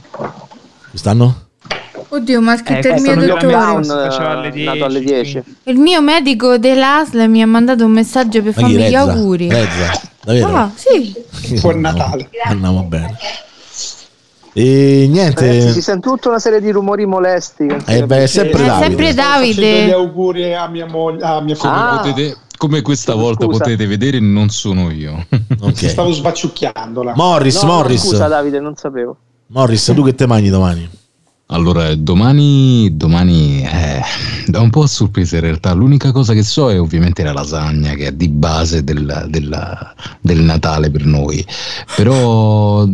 Quest'anno? Oddio, ma ha scritto Eh, il mio dottore. alle eh, nato alle 10, 10. Il mio medico dell'ASL mi ha mandato un messaggio per farmi gli auguri. Rezza, davvero? Ah, sì. Buon Natale. Andiamo bene. E niente. Ragazzi, si sente tutta una serie di rumori molesti. Eh beh, è sempre È Davide. sempre Sto facendo gli Davide. auguri a mia moglie, a mia Come, figlia. Ah. potete- come questa Scusa. volta potete vedere, non sono io. Ok. Stavo sbacciucchiandola. Morris, no, Morris. scusa Davide, non sapevo. Morris, tu che te mangi domani? Allora, domani, domani è da un po' a sorpresa in realtà. L'unica cosa che so è ovviamente la lasagna, che è di base del, della- del Natale per noi. Però,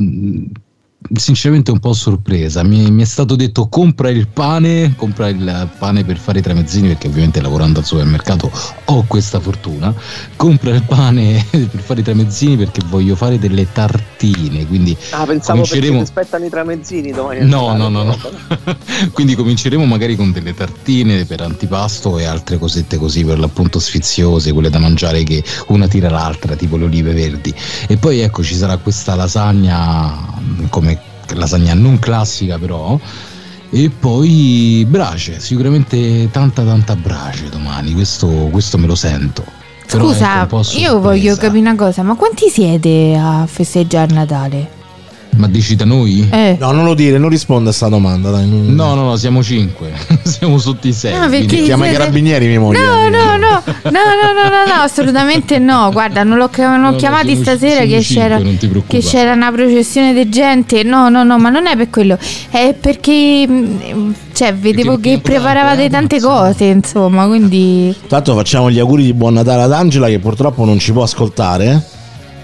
sinceramente, un po' sorpresa. Mi, mi è stato detto: compra il pane, compra il pane per fare i tramezzini, perché ovviamente lavorando al supermercato ho questa fortuna. Compra il pane per fare i tramezzini perché voglio fare delle tartine. Quindi Ah, pensavo perché Cominceremo- ti aspettano i tramezzini domani. No, no, no, no. Quindi cominceremo magari con delle tartine per antipasto e altre cosette così per l'appunto sfiziose, quelle da mangiare che una tira l'altra, tipo le olive verdi. E poi ecco ci sarà questa lasagna come lasagna non classica però. E poi brace, sicuramente tanta tanta brace domani, questo, questo me lo sento. Però, ecco, Scusa, a io voglio capire una cosa, ma quanti siete a festeggiare Natale? Ma dici da noi? Eh. No, non lo dire, non risponde a sta domanda. Dai, non- No, no, no, siamo cinque, siamo sotto i sei. No, perché- Chiama i carabinieri, mia moglie. No, no, no, no, no, no, no, no, assolutamente no. Guarda, non l'ho chiam- non No, ho no, chiamati stasera che c'era, che c'era una processione di gente. No, no, no, ma non è per quello. È perché, mh, cioè, vedevo Perché che preparavate dato, tante cose, insomma, quindi... Tanto facciamo gli auguri di buon Natale ad Angela che purtroppo non ci può ascoltare.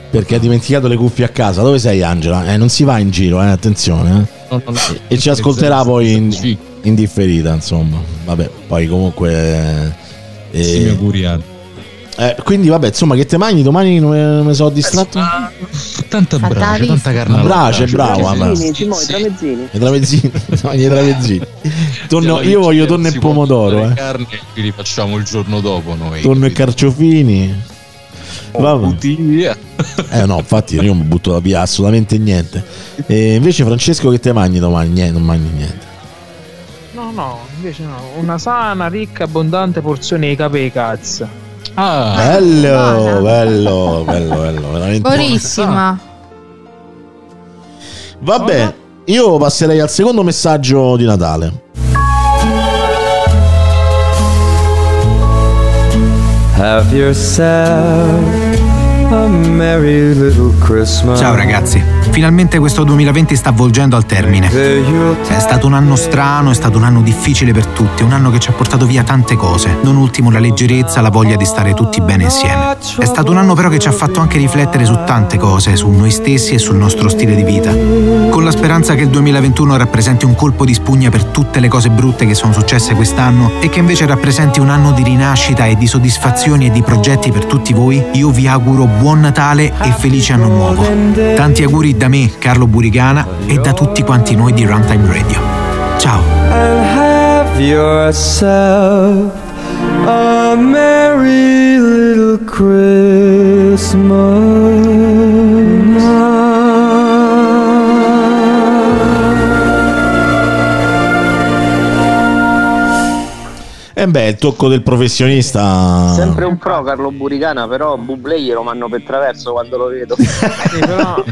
Perché ha dimenticato le cuffie a casa. Dove sei Angela? Eh, non si va in giro, eh, attenzione. eh. No, no, no. E ci ascolterà poi in, in differita, insomma. Vabbè, poi comunque... eh, sì, mi auguri a- eh, quindi vabbè, insomma, che te mangi domani non me, me sono distratto? Ah, Tanta brace, tanta carne. Brace, sì, Tramezzini, sì. tramezzini. I tramezzini, i tramezzini. Io voglio tonno e pomodoro, eh. carne e li facciamo il giorno dopo noi. Tonno e carciofini. Oh, butti via. Eh no, infatti io non butto via assolutamente niente. E invece Francesco che te mangi domani? Niente, non mangi niente. No, no, invece no. Una sana, ricca, abbondante porzione di cape e cazzo. Ah, Bello, bello, bello, bello, veramente. Buonissima. Vabbè, io passerei al secondo messaggio di Natale. Have yourself Ciao ragazzi, finalmente questo 2020 sta avvolgendo al termine. È stato un anno strano, è stato un anno difficile per tutti, un anno che ci ha portato via tante cose, non ultimo la leggerezza, la voglia di stare tutti bene insieme. È stato un anno però che ci ha fatto anche riflettere su tante cose, su noi stessi e sul nostro stile di vita. Con la speranza che il 2021 rappresenti un colpo di spugna per tutte le cose brutte che sono successe quest'anno e che invece rappresenti un anno di rinascita e di soddisfazioni e di progetti per tutti voi, io vi auguro buon Natale e felice anno nuovo. Tanti auguri da me, Carlo Burigana, e da tutti quanti noi di Runtime Radio. Ciao! a merry little E Eh beh, il tocco del professionista. Sempre un pro Carlo Buricana, però Bublé glielo mando per traverso quando lo vedo. Sì, però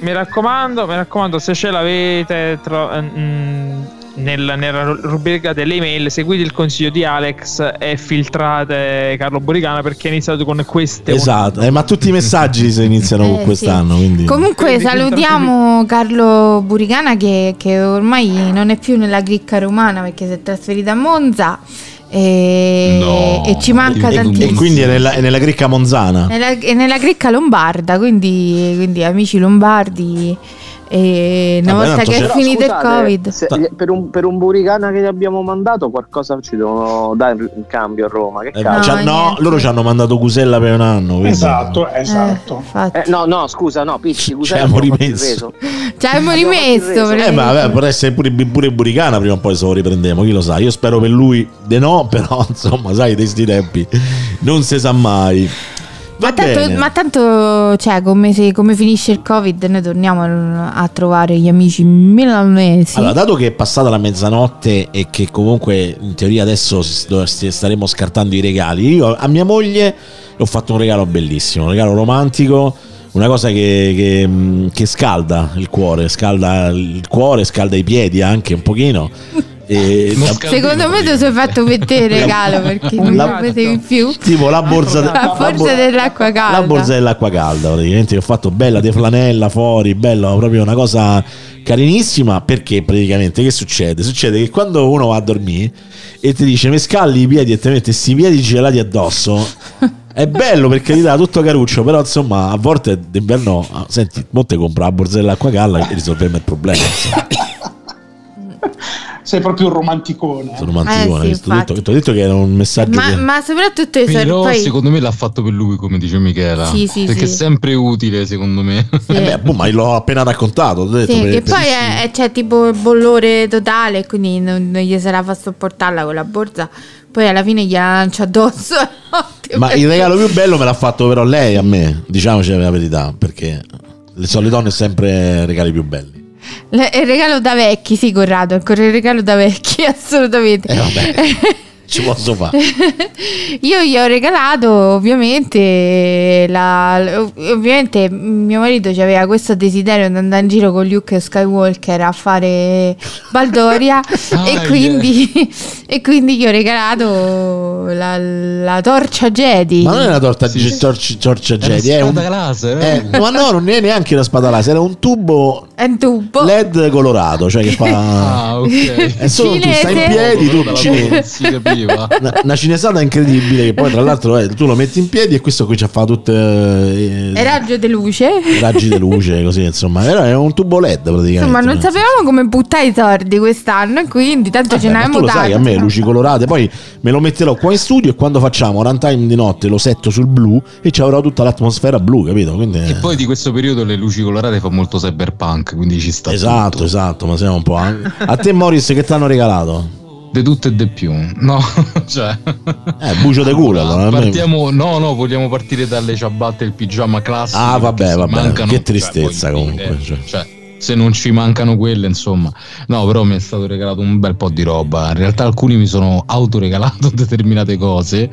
mi raccomando, mi raccomando, se ce l'avete tro- mm, nel- nella rubrica delle email, seguite il consiglio di Alex e filtrate Carlo Buricana perché ha iniziato con queste. Esatto, eh, ma tutti i messaggi si iniziano Eh, con sì. quest'anno. Quindi... Comunque Quindi salutiamo Carlo Buricana che, che ormai non è più nella cricca romana perché si è trasferito a Monza e, No, e ci manca E, tantissimo. e quindi è nella, è nella cricca monzana. Nella, è nella cricca lombarda, quindi, quindi amici lombardi. E una Vabbè, volta tanto che è finito il Covid, se- per, un, per un Buricana che gli abbiamo mandato qualcosa ci devono dare in cambio a Roma. Che Eh, cazzo? no, niente. loro ci hanno mandato Cusella per un anno. quindi- Esatto, eh, esatto. infatti. Eh, no, no, scusa, no, Pizzi, Ci Cusella abbiamo abbiamo rimesso. ci abbiamo rimesso. Eh, ma vabbè, può essere pure, pure Buricana prima o poi se lo riprendiamo, chi lo sa. Io spero per lui di no, però insomma, sai, di sti tempi non si sa mai. Ma tanto, ma tanto, cioè, come, se- come finisce il Covid, noi torniamo a, trovare gli amici milanesi. Allora, dato che è passata la mezzanotte e che comunque in teoria adesso staremo scartando i regali, io a mia moglie ho fatto un regalo bellissimo, un regalo romantico, una cosa che, che, che scalda il cuore, scalda il cuore, scalda i piedi anche un pochino. E Secondo me te sei fatto per te il regalo perché non La- vedevi più. tipo la borsa, de- La borsa bo- dell'acqua calda. La borsa dell'acqua calda, praticamente ho fatto bella di flanella fuori, bella, proprio una cosa carinissima. Perché praticamente che succede? Succede che quando uno va a dormire e ti dice mi scalli i piedi e ti mette questi piedi gelati addosso. È bello perché ti dà tutto caruccio, però insomma a volte d'inverno, ah, senti, mo te compra la borsa dell'acqua calda e risolviamo il problema. insomma. Sei proprio un romanticone. Sono manticone, Eh sì? Ti ho detto- infatti. ti ho detto che era un messaggio Ma, che... ma soprattutto i Però poi secondo me l'ha fatto per lui, come dice Michela. Sì, sì, perché sì. è sempre utile, secondo me. sì. Eh beh, boh, ma l'ho appena raccontato. t'ho detto, Sì, per- che per- poi è, è- c'è tipo il bollore totale, quindi non, non gli sarà fa sopportarla con la borsa. Poi alla fine gli lancia addosso. Ma il regalo più bello me l'ha fatto però lei a me, diciamoci la verità, perché le solite donne sempre regali più belli. Il regalo da vecchi, sì, Corrado. Ancora il regalo da vecchi, assolutamente. Eh ci posso fare. Io gli ho regalato ovviamente la, ovviamente mio marito aveva questo desiderio di andare in giro con Luke Skywalker a fare Baldoria e, quindi, e quindi gli ho regalato la, la torcia Jedi. Ma non è una torta Sì, ge- sì. torci- torcia Era Jedi, è un... spada laser, eh. eh, ma no, non è neanche una spada laser, era un tubo È un tubo. LED colorato, cioè che fa... Ah, ok. È solo tu stai in piedi, tu Dalla capiva. una, una cinesata incredibile che poi tra l'altro eh, tu lo metti in piedi e questo qui ci fa tutte eh, E raggio di luce. raggi di luce così insomma era è un tubo LED praticamente Insomma, non sapevamo come buttare i soldi quest'anno, e quindi tanto ce Vabbè, ne ma tu avevamo lo sai, a me luci colorate, poi me lo metterò qua in studio e quando facciamo runtime di notte lo setto sul blu e ci avrò tutta l'atmosfera blu, capito? Quindi, E poi di questo periodo le luci colorate fa molto cyberpunk, quindi ci sta esatto, tutto. esatto, ma siamo un po'. anche- A te Morris che ti hanno regalato? De tutto e de più. No, cioè... Eh, bucio de culo. allora, Partiamo, no, no, vogliamo partire dalle ciabatte e il pigiama classico. Ah, vabbè, vabbè, mancano- che tristezza cioè, comunque, dire, cioè. Se non ci mancano quelle, insomma. No, però mi è stato regalato un bel po' di roba. In realtà alcuni mi sono autoregalato determinate cose.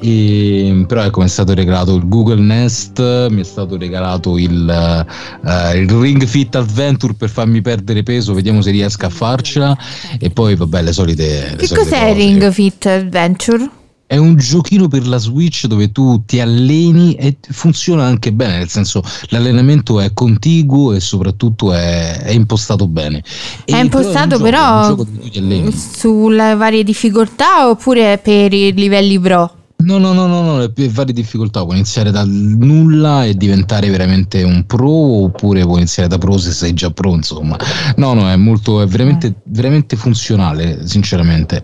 E, però ecco, mi è stato regalato il Google Nest, mi è stato regalato il, eh, il Ring Fit Adventure per farmi perdere peso, vediamo se riesco a farcela. E poi, vabbè, le solite. le Che solite cos'è cose. Ring Fit Adventure? È un giochino per la Switch dove tu ti alleni e funziona anche bene, nel senso l'allenamento è contiguo e soprattutto è, è impostato bene. È impostato un gioco- però ti alleni. sulle varie difficoltà oppure per i livelli pro? No, no, no, no, no, per varie difficoltà. Puoi iniziare dal nulla e diventare veramente un pro, oppure puoi iniziare da pro se sei già pro, insomma. No, no, è molto, è veramente, veramente funzionale, sinceramente.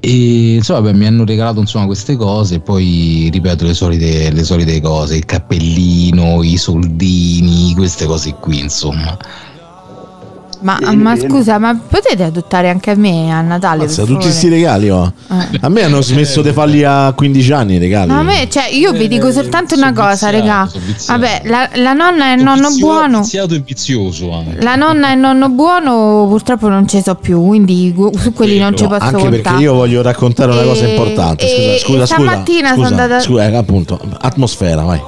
E insomma, beh, mi hanno regalato insomma queste cose, poi ripeto le solite, le solite cose, il cappellino, i soldini, queste cose qui, insomma. Ma, Bene, ma bene. scusa, ma potete adottare anche a me a Natale? Mazza, per tutti questi regali, oh. Eh. A me hanno smesso di farli a 15 anni i regali. No, a me, cioè, io vi dico soltanto una cosa, regà. Vabbè, la, la nonna e il nonno Vizio- buono. Viziato e vizioso anche. La nonna e il nonno buono purtroppo non ci so più, quindi su quelli non ci posso anche contare. perché io voglio raccontare una E- cosa importante. Scusa, e scusa, scusa. stamattina sono andata- scusa, eh, appunto, atmosfera, vai.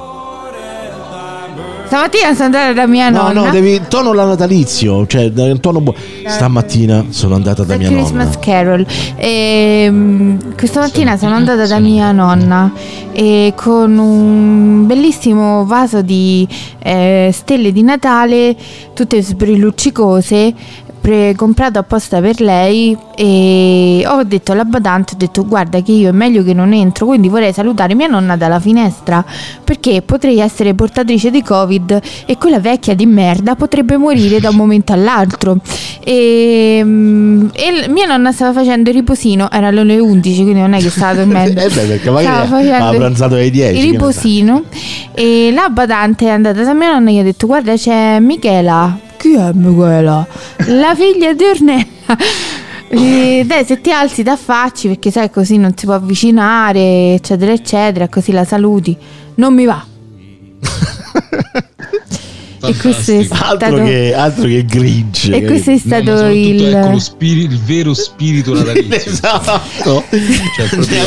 Stamattina sono andata da mia No, nonna. no, devi tono la natalizio, cioè un tono buono. Stamattina sono andata da mia Christmas nonna. Carol. E, questa mattina sono andata da mia nonna e con un bellissimo vaso di eh, stelle di Natale, tutte sbrilluccicose, pre- comprato apposta per lei e ho detto alla badante, ho detto guarda che io è meglio che non entro, quindi vorrei salutare mia nonna dalla finestra perché potrei essere portatrice di covid e quella vecchia di merda potrebbe morire da un momento all'altro. E, mm, e mia nonna stava facendo il riposino, erano le 11 quindi non è che stava dormendo. Eh beh, perché magari pranzato alle 10. il riposino e la badante è andata da mia nonna e gli ha detto guarda c'è Michela chi è Michela? la figlia di Ornella E dai se ti alzi ti affacci perché sai così non si può avvicinare eccetera eccetera così la saluti non mi va e questo è stato Altro che, altro che Grinch. e questo è stato soprattutto, il ecco, spiri- il vero spirito natalizio. esatto. Cioè, proprio...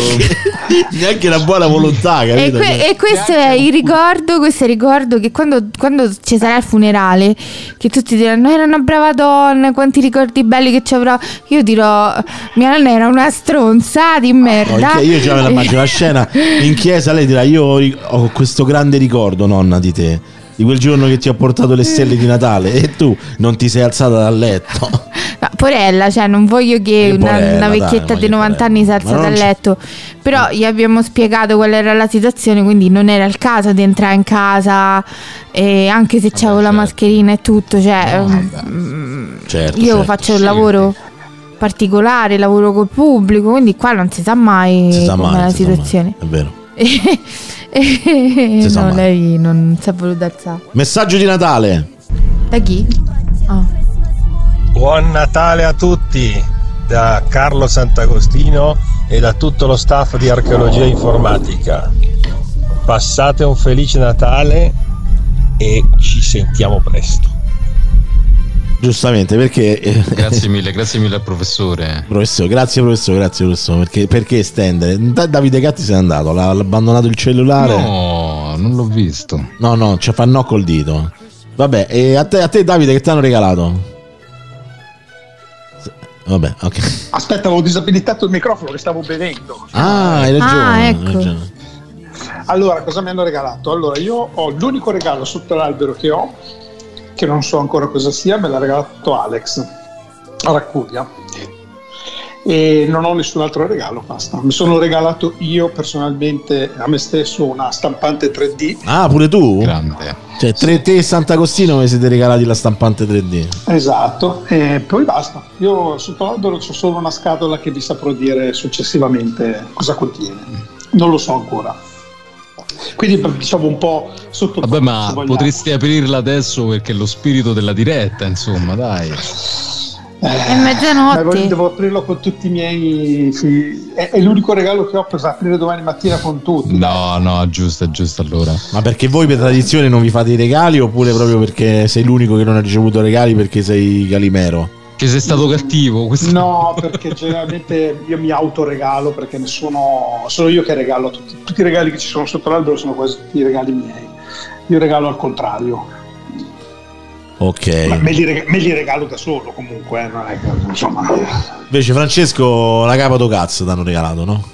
Neanche la buona volontà, E, que- e questo è il ricordo, questo è il ricordo che quando, quando ci sarà il funerale, che tutti diranno era una brava donna, quanti ricordi belli che ci avrà. Io dirò, mia nonna era una stronza di No, merda. chi- io già me la immagino la scena in chiesa lei dirà io ho questo grande ricordo nonna di te di quel giorno che ti ho portato le stelle di Natale e tu non ti sei alzata dal letto Ma porella, cioè non voglio che Che una, porella, una dai, vecchietta ma di che 90 porella. anni si alza dal letto. Però gli abbiamo spiegato qual era la situazione, quindi non era il caso di entrare in casa, e anche se c'avevo la mascherina e tutto. Cioè, mm, certo, io certo. faccio un lavoro particolare, lavoro col pubblico, quindi qua non si sa mai Si sa mai, la si sa mai, situazione. è vero E no, mai. lei non si è voluta alzare. messaggio di Natale Da chi? Ah. Buon Natale a tutti da Carlo Sant'Agostino e da tutto lo staff di Archeologia Informatica. Passate un felice Natale e ci sentiamo presto. Giustamente perché eh, Grazie mille, grazie mille al professore. professore grazie professore grazie professore perché, perché estendere Da- Davide Gatti se n'è andato l'ha, l'ha abbandonato il cellulare No, non l'ho visto. no no ci fa no col dito vabbè e a te, a te Davide che ti hanno regalato Vabbè, ok. Aspetta, avevo disabilitato il microfono che stavo bevendo. Ah, hai ragione. Ah, hai ecco. ragione. Allora, cosa mi hanno regalato? Allora, io ho l'unico regalo sotto l'albero che ho, che non so ancora cosa sia, me l'ha regalato Alex a Raccuria. E non ho nessun altro regalo, basta. Mi sono regalato io personalmente a me stesso una stampante 3D. Ah, pure tu? Grande. Cioè, tre, te e Sant'Agostino vi siete regalati la stampante 3D. Esatto, e poi basta. Io sotto l'albero ho solo una scatola che vi saprò dire successivamente cosa contiene. Non lo so ancora. Quindi diciamo un po' sotto Vabbè, ma potresti aprirla adesso perché è lo spirito della diretta, insomma, dai. È Ma mezzanotte. voglio- devo aprirlo con tutti i miei figli. È, è l'unico regalo che ho per aprire domani mattina con tutti. No, no, giusto, giusto allora. Ma perché voi per tradizione non vi fate i regali oppure proprio perché sei l'unico che non ha ricevuto regali perché sei Calimero? Che sei stato cattivo. Questo... No, perché generalmente io mi autoregalo perché nessuno. Sono io che regalo tutti, tutti i regali che ci sono sotto l'albero sono quasi tutti i regali miei. Io regalo al contrario. Ok. Ma me li, reg- me li regalo da solo comunque, eh, non è che insomma. Invece Francesco la capa do cazzo ti hanno regalato, no?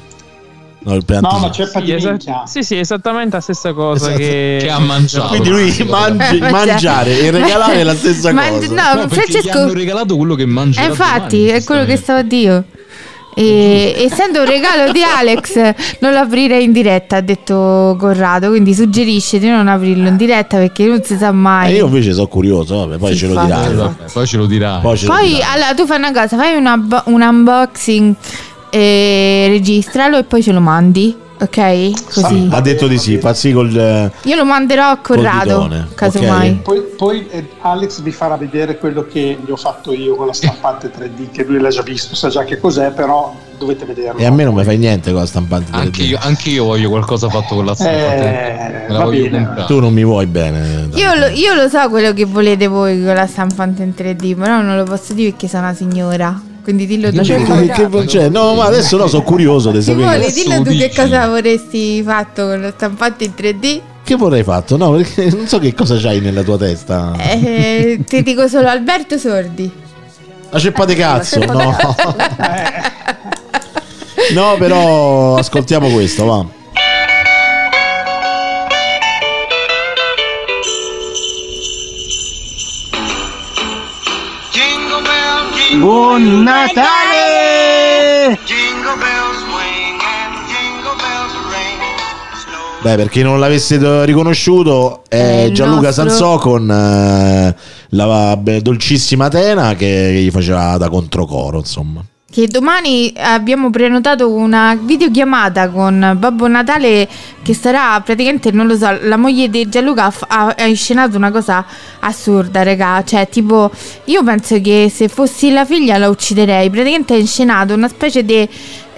No, il No, ma ceppa Sì, di esa- minchia. sì, sì, esattamente la stessa cosa Esatto. che... Che ha mangiato. Quindi lui mangi- mangiare e regalare è la stessa Ma- cosa. no, No, perché gli Francesco- hanno regalato quello che mangia Eh, infatti, è quello che stavo a dire. E, essendo un regalo di Alex, non lo aprirei in diretta, ha detto Corrado. Quindi suggerisce di non aprirlo in diretta perché non si sa E mai. Eh, io invece sono curioso, vabbè, poi ce dirai. Poi ce lo dirai. Poi ce lo Poi, dirai. allora, tu fai una cosa: fai una un unboxing, e registralo e poi ce lo mandi. Ok? Così. Ha detto di sì, pazzi col... eh, Io lo manderò a Corrado, casomai. ok. Poi, poi, eh, Alex vi farà vedere quello che gli ho fatto io con la stampante 3D, che lui l'ha già visto, sa già che cos'è, però dovete vederlo. E a me non mi fai niente con la stampante 3D. Anche io, anche io voglio qualcosa fatto con la stampante. Eh, la va voglio bene. Tu non mi vuoi bene. Io lo, io lo so quello che volete voi con la stampante in 3D, però non lo posso dire perché sono una signora. Quindi dillo tu. Cioè, che- che- che- cioè, no, ma adesso no, sono curioso di sapere Simone, che, dillo lo tu che dici. cosa vorresti fatto con la stampante in 3D. che vorrei fatto. No, perché non so che cosa c'hai nella tua testa. Eh, ti dico solo Alberto Sordi. La ceppa di cazzo, no. No, però ascoltiamo questo, va. Buon Natale! Beh, per chi non l'avesse do- riconosciuto, è Gianluca nostro- Sansò con eh, la beh, dolcissima Tena che gli faceva da controcoro, insomma. Che domani abbiamo prenotato una videochiamata con Babbo Natale che sarà praticamente, non lo so, la moglie di Gianluca ha, ha inscenato una cosa assurda, raga. Cioè, tipo, io penso che se fossi la figlia la ucciderei. Praticamente ha inscenato una specie di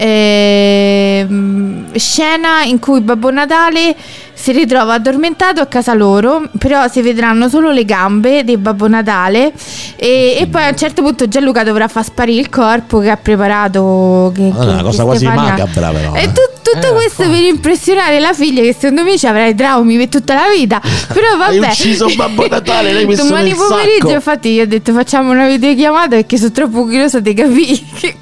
ehm, scena in cui Babbo Natale si ritrova addormentato a casa loro, però si vedranno solo le gambe di Babbo Natale e, e poi a un certo punto Gianluca dovrà far sparire il corpo che ha preparato. Che, Ah, che- una cosa quasi Stefania- macabra, però. E eh. tu- tutto questo per impressionare la figlia che secondo me ci avrà i traumi per tutta la vita. Però vabbè. Hai ucciso Babbo Natale, l'hai messo Domani nel pomeriggio, sacco. infatti, io ho detto facciamo una videochiamata perché sono troppo curiosa di capire che-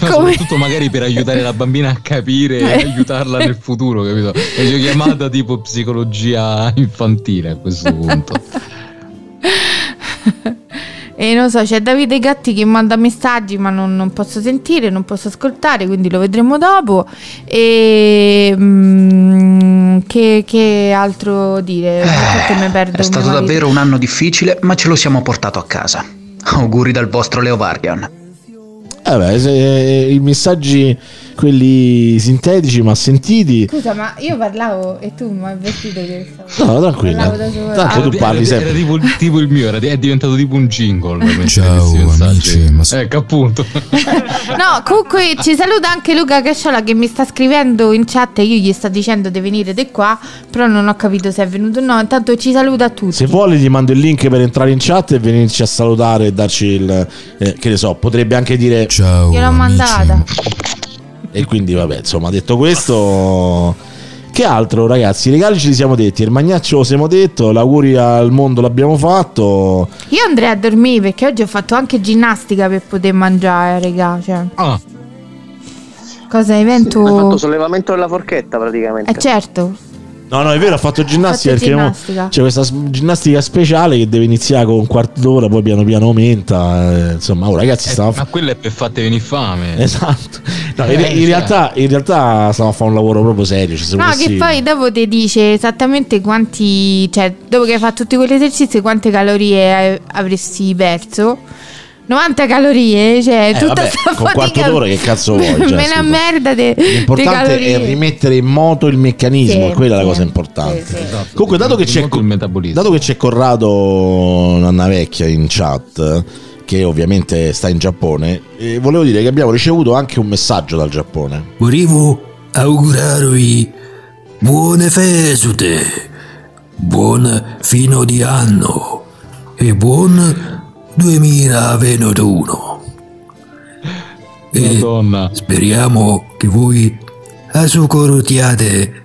No, soprattutto magari per aiutare la bambina a capire e Eh. aiutarla nel futuro, capito? È chiamata tipo psicologia infantile a questo punto. E non so, c'è Davide Gatti che manda messaggi, ma non, non posso sentire, non posso ascoltare, quindi lo vedremo dopo. E mm, che, che altro dire? Perdo È stato davvero un anno difficile, ma ce lo siamo portato a casa. Auguri dal vostro Leo Vargan. Eh beh, se- i messaggi, quelli sintetici ma sentiti. Scusa, ma io parlavo e tu mi hai avvertito che stavo. No, tranquilla. Tanto tu Era- parli era, sempre. era tipo, tipo il mio, era, è diventato tipo un jingle. Ciao, amici, ma Ecco appunto. No, comunque ci saluta anche Luca Casciola che mi sta scrivendo in chat e io gli sto dicendo di venire di qua, però non ho capito se è venuto o no. Intanto ci saluta a tutti. Se vuole gli mando il link per entrare in chat e venirci a salutare e darci il... eh, che ne so, potrebbe anche dire... Ciao, Gliel'ho amici. mandata. E quindi vabbè, insomma, detto questo... Che altro ragazzi? I regali ce li siamo detti, il magnaccio lo siamo detto, l'auguri al mondo l'abbiamo fatto. Io andrei a dormire perché oggi ho fatto anche ginnastica per poter mangiare, raga. Cioè, Ah, cosa evento. Hai fatto sollevamento della forchetta praticamente. Eh certo. No, no, è vero, ha fatto ginnastica fatto perché mo- ginnastica. c'è questa ginnastica speciale che deve iniziare con un quarto d'ora, poi piano piano aumenta. eh, insomma, oh, ragazzi, eh, stava ma quello è per fatte venire fame. Esatto. No, in, Eh, in cioè. realtà, in realtà stavo a fare un lavoro proprio serio. Ci siamo No, messi- che poi dopo ti dice esattamente quanti. Cioè, dopo che hai fatto tutti quegli esercizi, quante calorie avresti perso. 90 calorie, cioè Eh, tutta vabbè, sta con fatica. quarto d'ora che cazzo vuoi? Cioè, Me una scusa. merda di L'importante calorie. è rimettere in moto il meccanismo, Sì, e quella è la sì, cosa importante. sì, sì. Esatto, Comunque, dato che, c'è, dato che c'è Corrado Nanna Vecchia in chat, che ovviamente sta in Giappone, eh, volevo dire che abbiamo ricevuto anche un messaggio dal Giappone. Volevo augurarvi buone feste, buon fino di anno e buon 2021. E Madonna. speriamo che voi ascoltiate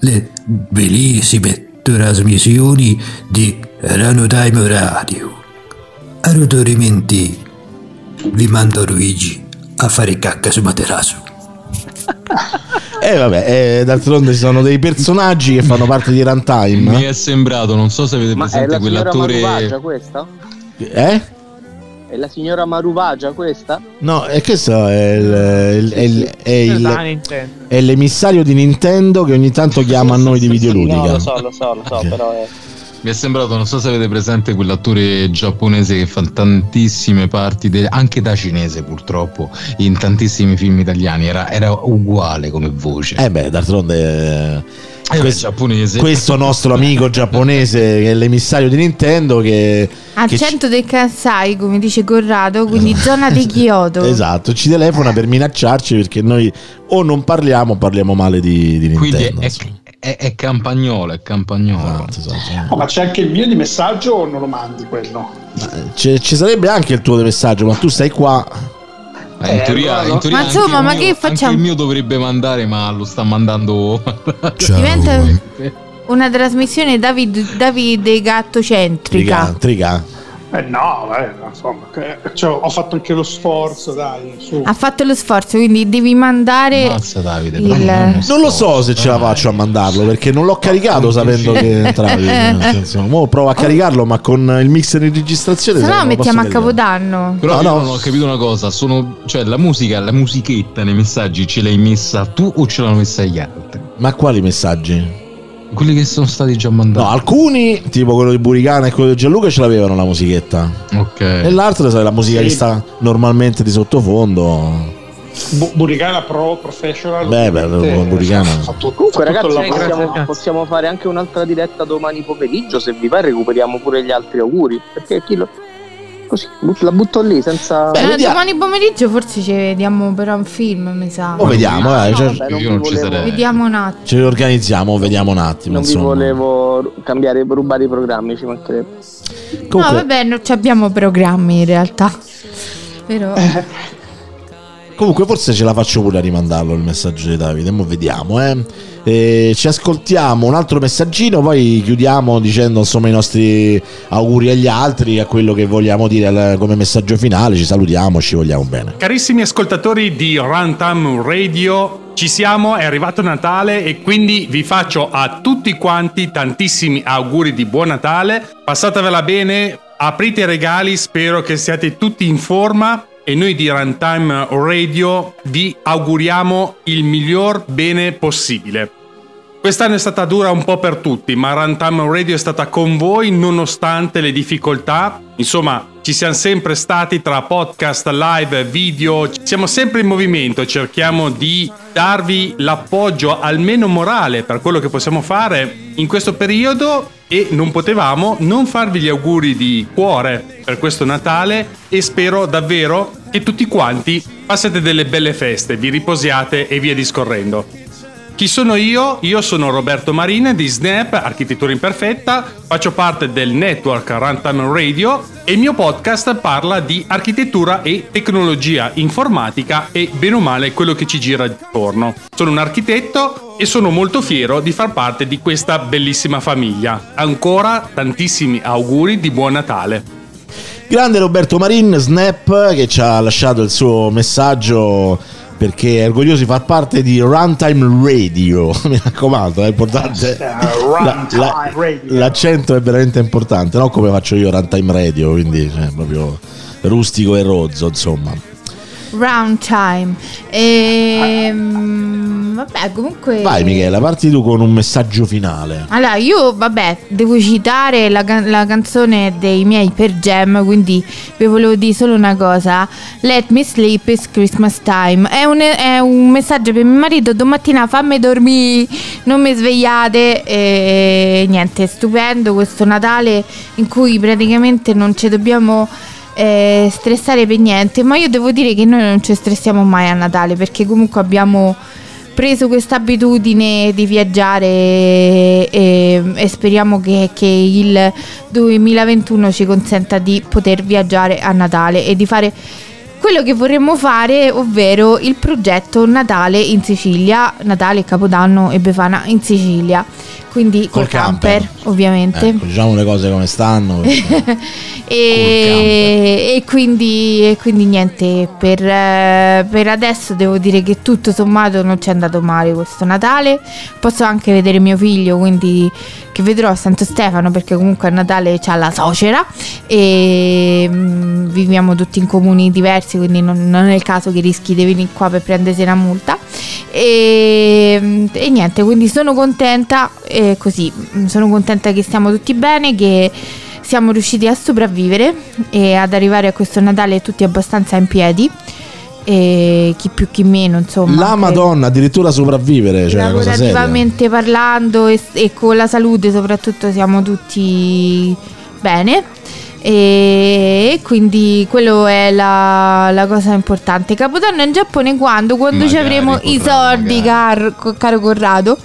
le bellissime trasmissioni di Rano Time Radio. Altrimenti vi mando Luigi a fare cacca su materasso. Eh vabbè, eh, d'altronde ci sono dei personaggi che fanno parte di Runtime. Mi è sembrato, non so se avete Ma è presente la quell'attore. Questa? Eh? È la signora Maruvagia questa? No, e questo è, il, il- è il- è il- Nintendo. è l'emissario di Nintendo che ogni tanto chiama a noi di No, videoludica. lo so, lo so, lo so, Ok. però è... Mi è sembrato, non so se avete presente quell'attore giapponese che fa tantissime parti, de- anche da cinese purtroppo, in tantissimi film italiani. Era, era uguale come voce. Eh beh, d'altronde eh, Eh, questo, giapponese. questo nostro amico giapponese che è l'emissario di Nintendo che, Al che ci- centro del Kansai, come dice Corrado, quindi zona di Kyoto. Esatto, ci telefona per minacciarci perché noi o non parliamo o parliamo male di, di Quindi Nintendo. è, è, è campagnolo, è campagnolo. Esatto, Oh, ma c'è anche il mio di messaggio o non lo mandi quello? Ci, ci sarebbe anche il tuo messaggio, ma tu stai qua. Eh, in teoria, in teoria Ma insomma, ma mio- che facciamo? Anche il mio dovrebbe mandare, ma lo sta mandando. Diventa una trasmissione David, Davide Gatto centrica. Triga. Eh no, eh, insomma, cioè, ho fatto anche lo sforzo, dai, su. Ha fatto lo sforzo, quindi devi mandare Mazza Davide, il... Non lo so se ce la faccio a mandarlo perché non l'ho caricato sapendo che entravi. senso, mo provo a caricarlo, ma con il mixer in registrazione. Se no mettiamo a. Capodanno. Però No, io no. non ho capito una cosa, sono, cioè la musica, la musichetta nei messaggi ce l'hai messa tu o ce l'hanno messa gli altri? Ma quali messaggi? Quelli che sono stati già mandati. No, alcuni, tipo quello di Buricana e quello di Gianluca, ce l'avevano la musichetta. Ok. E l'altro, sai, la musica Sì. che sta normalmente di sottofondo. Bu- Buricana Pro Professional. Beh, beh, Buricana. fatto- Comunque ragazzi possiamo, possiamo fare anche un'altra diretta domani pomeriggio se vi va recuperiamo pure gli altri auguri perché chi lo... così la butto lì senza Eh, domani pomeriggio forse ci vediamo però un film, mi sa. O vediamo, eh, no, cioè, vabbè, non io vi non ci sarei. Vediamo un attimo. ci organizziamo, vediamo un attimo. non vi insomma. volevo cambiare rubare i programmi ci mancherebbe Comunque- No, vabbè, non ci abbiamo programmi in realtà. Però Comunque, forse ce la faccio pure a rimandarlo il messaggio di Davide. Mo vediamo, eh. E ci ascoltiamo un altro messaggino, poi chiudiamo dicendo insomma i nostri auguri agli altri, a quello che vogliamo dire come messaggio finale. Ci salutiamo, ci vogliamo bene. Carissimi ascoltatori di Runtime Radio, ci siamo, è arrivato Natale e quindi vi faccio a tutti quanti tantissimi auguri di buon Natale. Passatevela bene, aprite i regali, spero che siate tutti in forma e noi di Runtime Radio vi auguriamo il miglior bene possibile. Quest'anno è stata dura un po' per tutti, ma Runtime Radio è stata con voi nonostante le difficoltà. Insomma, ci siamo sempre stati tra podcast, live, video, siamo sempre in movimento, cerchiamo di darvi l'appoggio almeno morale per quello che possiamo fare in questo periodo e non potevamo non farvi gli auguri di cuore per questo Natale e spero davvero che tutti quanti passiate delle belle feste, vi riposiate e via discorrendo. Chi sono io? Io sono Roberto Marine di Snap, Architettura Imperfetta, faccio parte del network Runtime Radio e il mio podcast parla di architettura e tecnologia informatica e bene o male quello che ci gira attorno. Sono un architetto e sono molto fiero di far parte di questa bellissima famiglia. Ancora tantissimi auguri di buon Natale. Grande Roberto Marin, Snap, che ci ha lasciato il suo messaggio perché è orgoglioso di far parte di Runtime Radio. Mi raccomando, è importante. La- la- l'accento è veramente importante, non come faccio io Runtime Radio, quindi cioè, proprio rustico e rozzo, insomma. Round time. Ehm, vabbè, comunque Vai Michela, parti tu con un messaggio finale. Allora, io vabbè, devo citare la, la canzone dei miei per Jam, quindi vi volevo dire solo una cosa. Let me sleep, it's Christmas time. È un, è un messaggio per mio marito, domattina fammi dormire, non mi svegliate. E niente, stupendo questo Natale in cui praticamente non ci dobbiamo eh, stressare per niente. Ma io devo dire che noi non ci stressiamo mai a Natale perché comunque abbiamo preso questa abitudine di viaggiare e, e speriamo che, che il 2021 ci consenta di poter viaggiare a Natale e di fare quello che vorremmo fare, ovvero il progetto Natale in Sicilia, Natale, Capodanno e Befana in Sicilia. Quindi col, Col camper. camper, ovviamente. Ecco, diciamo le cose come stanno. perché- e, e quindi, e quindi niente, per, eh, per adesso devo dire che tutto sommato non ci è andato male questo Natale. Posso anche vedere mio figlio, quindi che vedrò a Santo Stefano perché comunque a Natale c'ha la suocera e mm, viviamo tutti in comuni diversi, quindi non, non è il caso che rischi di venire qua per prendersi una multa. E, mm, e niente, quindi sono contenta, eh, così, mm, sono contenta che stiamo tutti bene, che siamo riusciti a sopravvivere e ad arrivare a questo Natale tutti abbastanza in piedi. E chi più chi meno, insomma. La Madonna, addirittura sopravvivere, cioè una cosa seria. lavorativamente parlando e, e con la salute soprattutto siamo tutti bene. E quindi quello è la, la cosa importante. Capodanno in Giappone quando? Quando ci Magari, avremo i soldi, car- caro Corrado.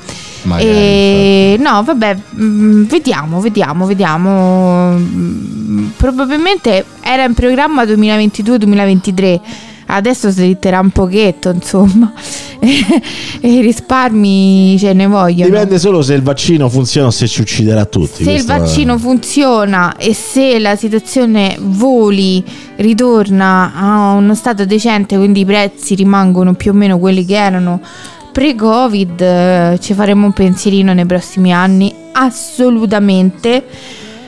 Magari, E no, vabbè, mm, vediamo, vediamo, vediamo. Mm, Probabilmente era in programma 2022-2023. Adesso slitterà un pochetto, insomma. e i risparmi ce ne vogliono. Dipende solo se il vaccino funziona o se ci ucciderà tutti. Se il questo è- vaccino funziona e se la situazione voli ritorna a uno stato decente, quindi i prezzi rimangono più o meno quelli che erano pre-Covid, eh, ci faremo un pensierino nei prossimi anni, assolutamente,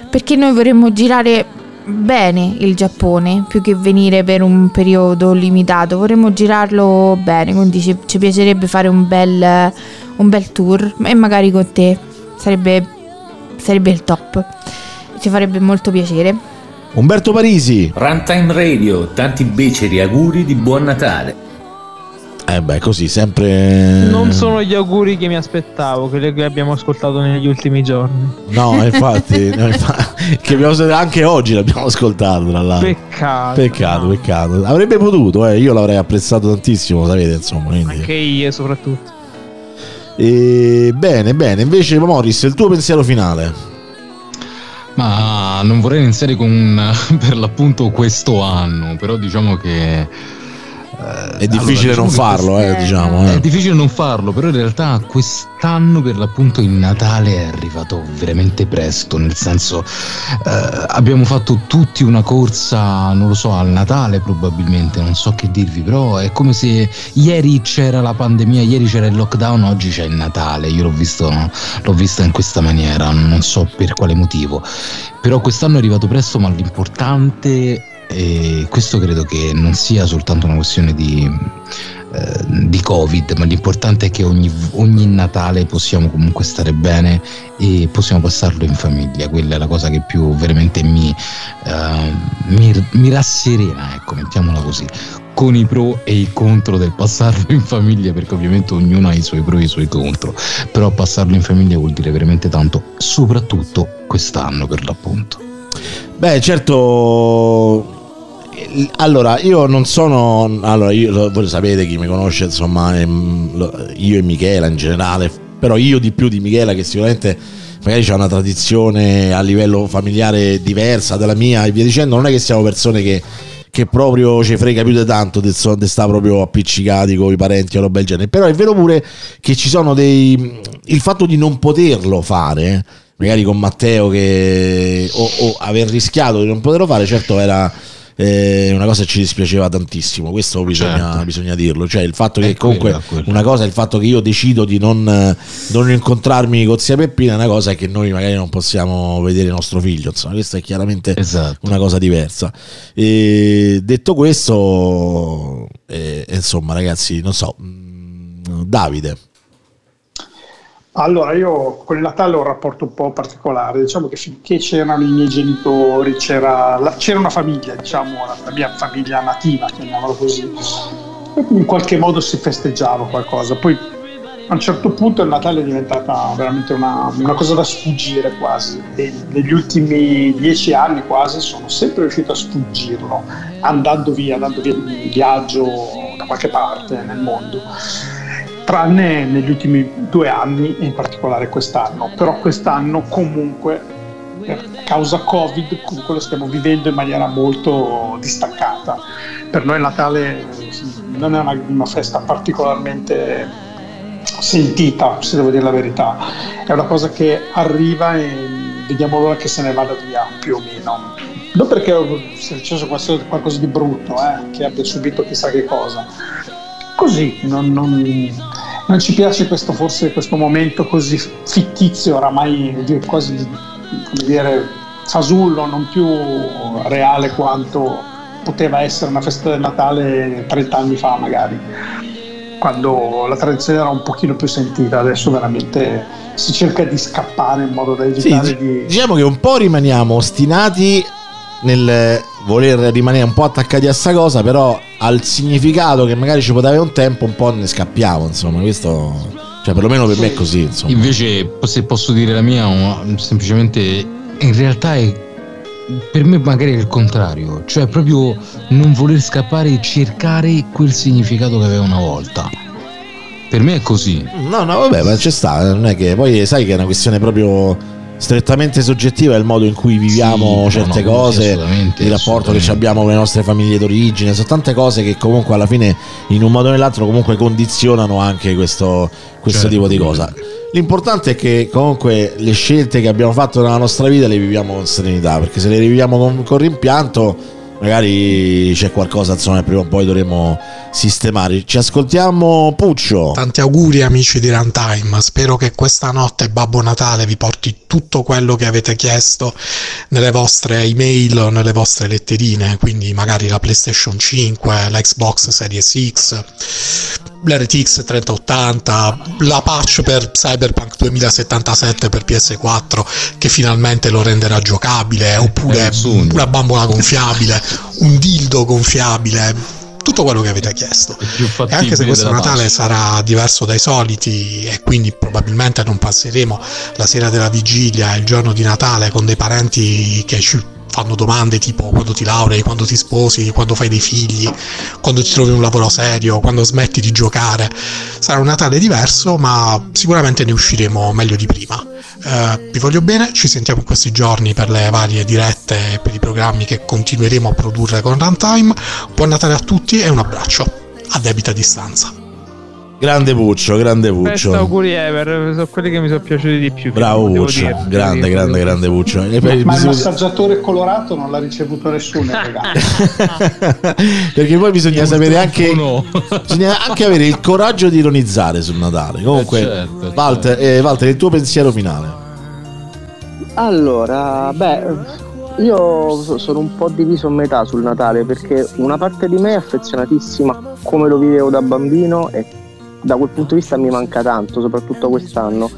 perché noi vorremmo girare bene il Giappone più che venire per un periodo limitato, vorremmo girarlo bene, quindi ci, ci piacerebbe fare un bel, un bel tour e magari con te sarebbe, sarebbe il top, ci farebbe molto piacere. Umberto Parisi. Runtime Radio, tanti beceri auguri di buon Natale. Eh beh, così, sempre... Non sono gli auguri che mi aspettavo, quelli che abbiamo ascoltato negli ultimi giorni. No, infatti, no, infa- che abbiamo, anche oggi l'abbiamo ascoltato, tra l'altro. Peccato. Peccato, peccato. Avrebbe potuto, eh, io l'avrei apprezzato tantissimo, sapete, insomma. Quindi. Anche io soprattutto. E, bene, bene. Invece, Morris, il tuo pensiero finale? Ma non vorrei iniziare con per l'appunto questo anno, però diciamo che È difficile diciamo non farlo, eh, diciamo. eh. È difficile non farlo, però in realtà quest'anno per l'appunto il Natale è arrivato veramente presto, nel senso eh, abbiamo fatto tutti una corsa, non lo so, al Natale probabilmente, non so che dirvi, però è come se ieri c'era la pandemia, ieri c'era il lockdown, oggi c'è il Natale, io l'ho visto, l'ho vista in questa maniera, non so per quale motivo, però quest'anno è arrivato presto, ma l'importante e questo credo che non sia soltanto una questione di, eh, di Covid, ma l'importante è che ogni, ogni Natale possiamo comunque stare bene e possiamo passarlo in famiglia. Quella è la cosa che più veramente mi, eh, mi, mi rasserena, ecco, mettiamola così. Con i pro e i contro del passarlo in famiglia, perché ovviamente ognuno ha i suoi pro e i suoi contro, però passarlo in famiglia vuol dire veramente tanto, soprattutto quest'anno per l'appunto. Beh, certo. Allora, io non sono. Allora, io, voi sapete chi mi conosce, insomma, lo- io e Michela in generale, però io di più di Michela, che sicuramente magari c'è una tradizione a livello familiare diversa dalla mia e via dicendo. Non è che siamo persone che, che proprio ci frega più di tanto di sta proprio appiccicati con i parenti o roba del genere. Però è vero pure che ci sono dei. Il fatto di non poterlo fare magari con Matteo che o, o aver rischiato di non poterlo fare certo era eh, una cosa che ci dispiaceva tantissimo questo bisogna, Certo. bisogna dirlo cioè il fatto che È comunque quella. una cosa è il fatto che io decido di non, eh, non incontrarmi con zia Peppina una cosa è che noi magari non possiamo vedere nostro figlio insomma questa è chiaramente Esatto. una cosa diversa e detto questo eh, insomma ragazzi non so mm, Davide Allora, io con il Natale ho un rapporto un po' particolare, diciamo che finché c'erano i miei genitori, c'era, la- c'era una famiglia, diciamo la, la mia famiglia nativa, chiamiamola così, in qualche modo si festeggiava qualcosa. Poi a un certo punto il Natale è diventata veramente una, una cosa da sfuggire quasi. E negli ultimi dieci anni quasi sono sempre riuscito a sfuggirlo, andando via, andando via in viaggio da qualche parte nel mondo tranne negli ultimi due anni e in particolare quest'anno. Però quest'anno comunque per causa Covid comunque lo stiamo vivendo in maniera molto distaccata. Per noi Natale non è una, una festa particolarmente sentita, se devo dire la verità, è una cosa che arriva e vediamo l'ora che se ne vada via più o meno. Non perché sia successo qualcosa, di brutto, eh, che abbia subito chissà che cosa. Così, non, non, non ci piace questo, forse questo momento così fittizio, oramai quasi come dire, fasullo, non più reale quanto poteva essere una festa del Natale 30 anni fa magari. Quando la tradizione era un pochino più sentita, adesso veramente si cerca di scappare in modo da Sì, evitare di- di... diciamo che un po' rimaniamo ostinati nel voler rimanere un po' attaccati a sta cosa, però al significato che magari ci poteva avere un tempo un po' ne scappiamo, insomma, questo cioè perlomeno per me è così, insomma. Invece, se posso dire la mia, semplicemente in realtà è per me magari è il contrario, cioè proprio non voler scappare e cercare quel significato che aveva una volta. Per me è così. No, no, vabbè, ma ci sta, non è che poi sai che è una questione proprio strettamente soggettiva il modo in cui viviamo Sì, certe no, no, cose, il rapporto che abbiamo con le nostre famiglie d'origine, sono tante cose che comunque alla fine in un modo o nell'altro comunque condizionano anche questo, questo Certo, tipo di cosa. L'importante è che comunque le scelte che abbiamo fatto nella nostra vita le viviamo con serenità, perché se le riviviamo con, con rimpianto magari c'è qualcosa insomma che prima o poi dovremo sistemare. Ci ascoltiamo Puccio. Tanti auguri amici di Runtime, spero che questa notte Babbo Natale vi porti tutto quello che avete chiesto nelle vostre email nelle vostre letterine, quindi magari la PlayStation 5, l'Xbox Series X, l'RTX 3080, la patch per Cyberpunk 2077 per PS4 che finalmente lo renderà giocabile, oppure una bambola gonfiabile, un dildo gonfiabile, tutto quello che avete chiesto. E anche se questo Natale sarà diverso dai soliti e quindi probabilmente non passeremo la sera della vigilia e il giorno di Natale con dei parenti che ci fanno domande tipo quando ti laurei, quando ti sposi, quando fai dei figli, quando ti trovi un lavoro serio, quando smetti di giocare. Sarà un Natale diverso, ma sicuramente ne usciremo meglio di prima. Eh, vi voglio bene, ci sentiamo in questi giorni per le varie dirette e per i programmi che continueremo a produrre con Runtime. Buon Natale a tutti e un abbraccio a debita distanza. Grande Puccio, grande Best Puccio. auguri ever, sono quelli che mi sono piaciuti di più. Bravo Puccio, dire. grande, grande, grande Puccio. E Ma il massaggiatore colorato non l'ha ricevuto nessuno perché poi bisogna sapere anche bisogna anche avere il coraggio di ironizzare sul Natale. Comunque, Eh, certo, Walter, eh, Walter, il tuo pensiero finale. Allora, beh, io so- sono un po' diviso a metà sul Natale perché una parte di me è affezionatissima a come lo vivevo da bambino e da quel punto di vista mi manca tanto, soprattutto quest'anno.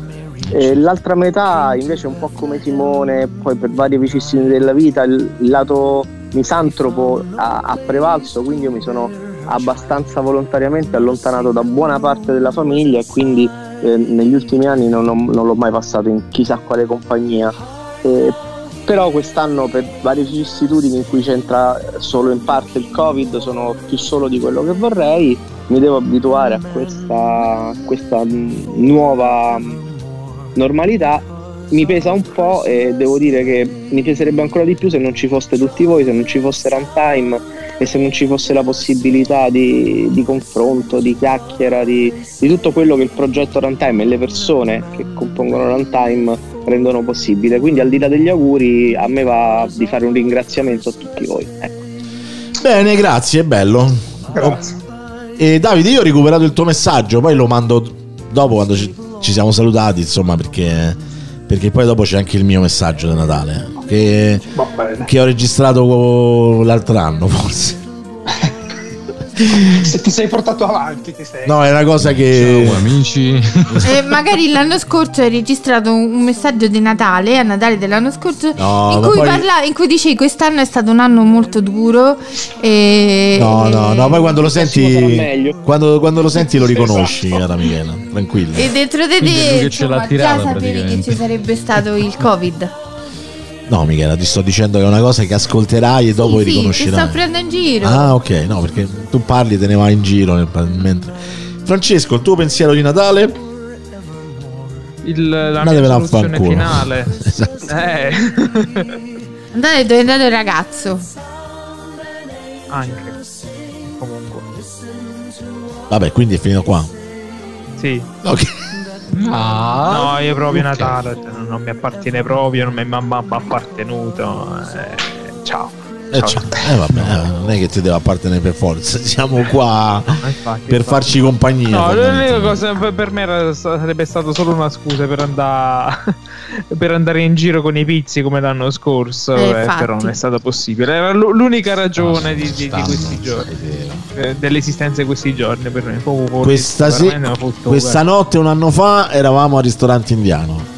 E l'altra metà invece un po' come Simone, poi per varie vicissitudini della vita il lato misantropo ha, ha prevalso, quindi io mi sono abbastanza volontariamente allontanato da buona parte della famiglia e quindi eh, negli ultimi anni non, ho- non l'ho mai passato in chissà quale compagnia. Eh, però quest'anno per varie vicissitudini in cui c'entra solo in parte il covid sono più solo di quello che vorrei mi devo abituare a questa, a questa nuova normalità mi pesa un po' e devo dire che mi peserebbe ancora di più se non ci foste tutti voi, se non ci fosse runtime e se non ci fosse la possibilità di, di confronto, di chiacchiera, di, di tutto quello che il progetto runtime e le persone che compongono runtime rendono possibile. Quindi al di là degli auguri a me va di fare un ringraziamento a tutti voi. Ecco. Bene, grazie, bello. Grazie. E Davide, io ho recuperato il tuo messaggio, poi lo mando dopo quando ci, ci siamo salutati, insomma, perché, perché poi dopo c'è anche il mio messaggio di Natale, che, Va bene. che ho registrato l'altro anno, forse. Se ti sei portato avanti, ti sei. No, è una cosa che... Ciao amici. Eh, magari l'anno scorso hai registrato un messaggio di Natale, a Natale dell'anno scorso, No, in, cui poi- parla- in cui dici quest'anno è stato un anno molto duro. E... No, no, no, poi quando lo senti... Quando, quando lo senti lo riconosci, cara Michela, tranquilla. E dentro di te insomma, già sapevi che ci sarebbe stato il Covid. No, Michela, ti sto dicendo che è una cosa che ascolterai e dopo sì, ti riconoscerai. sto prendendo in giro. Ah, ok, no, perché tu parli e te ne vai in giro nel- mentre. Francesco, il tuo pensiero di Natale? il, la Andatevela mia a soluzione finale. Esatto. Eh. Andate dove è andato il ragazzo. Anche. Comunque. Vabbè, quindi è finito qua. Sì. Ok. No, io proprio. Natale cioè, non, non mi appartiene proprio, non mi è mamma appartenuto. eh, ciao. Eh, ciao. Eh, vabbè, eh, non è che ti deve appartenere per forza. Siamo qua infatti, per infatti. farci compagnia. No, l'unica cosa per- me era- sarebbe stato solo una scusa per andare per andare in giro con i pizzi come l'anno scorso, Eh, eh, però non è stato possibile. Era l'u- l'unica ragione di, di- di questi giorni, eh, dell'esistenza di questi giorni per me. Proprio Questa, se- questa notte, un anno fa, eravamo al ristorante indiano.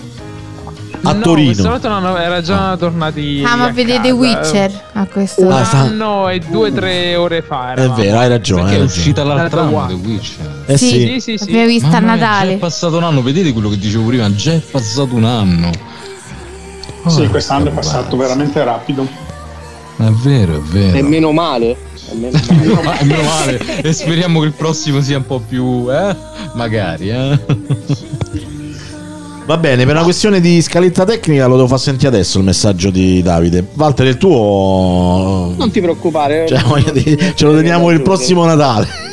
A No, Torino. volta non- era già tornati. Ah, ma a vedete. Witcher a questo Ah, sta- anno e due o tre ore fa. È eravamo. vero, hai ragione. Perché è uscita anno qua. The Witcher. Eh sì. Sì, sì, sì. L'abbiamo vista a Natale. Già è passato un anno, vedete quello che dicevo prima, già è passato un anno. Sì, quest'anno è passato veramente rapido. È vero, è vero. E meno male. E meno male. Meno male, meno male. E speriamo che il prossimo sia un po' più. Eh? Magari, eh? Va bene, per una questione di scaletta tecnica lo devo far sentire adesso il messaggio di Davide. Walter, il tuo. Non ti preoccupare. Cioè, voglio dire, ce lo teniamo il prossimo Natale.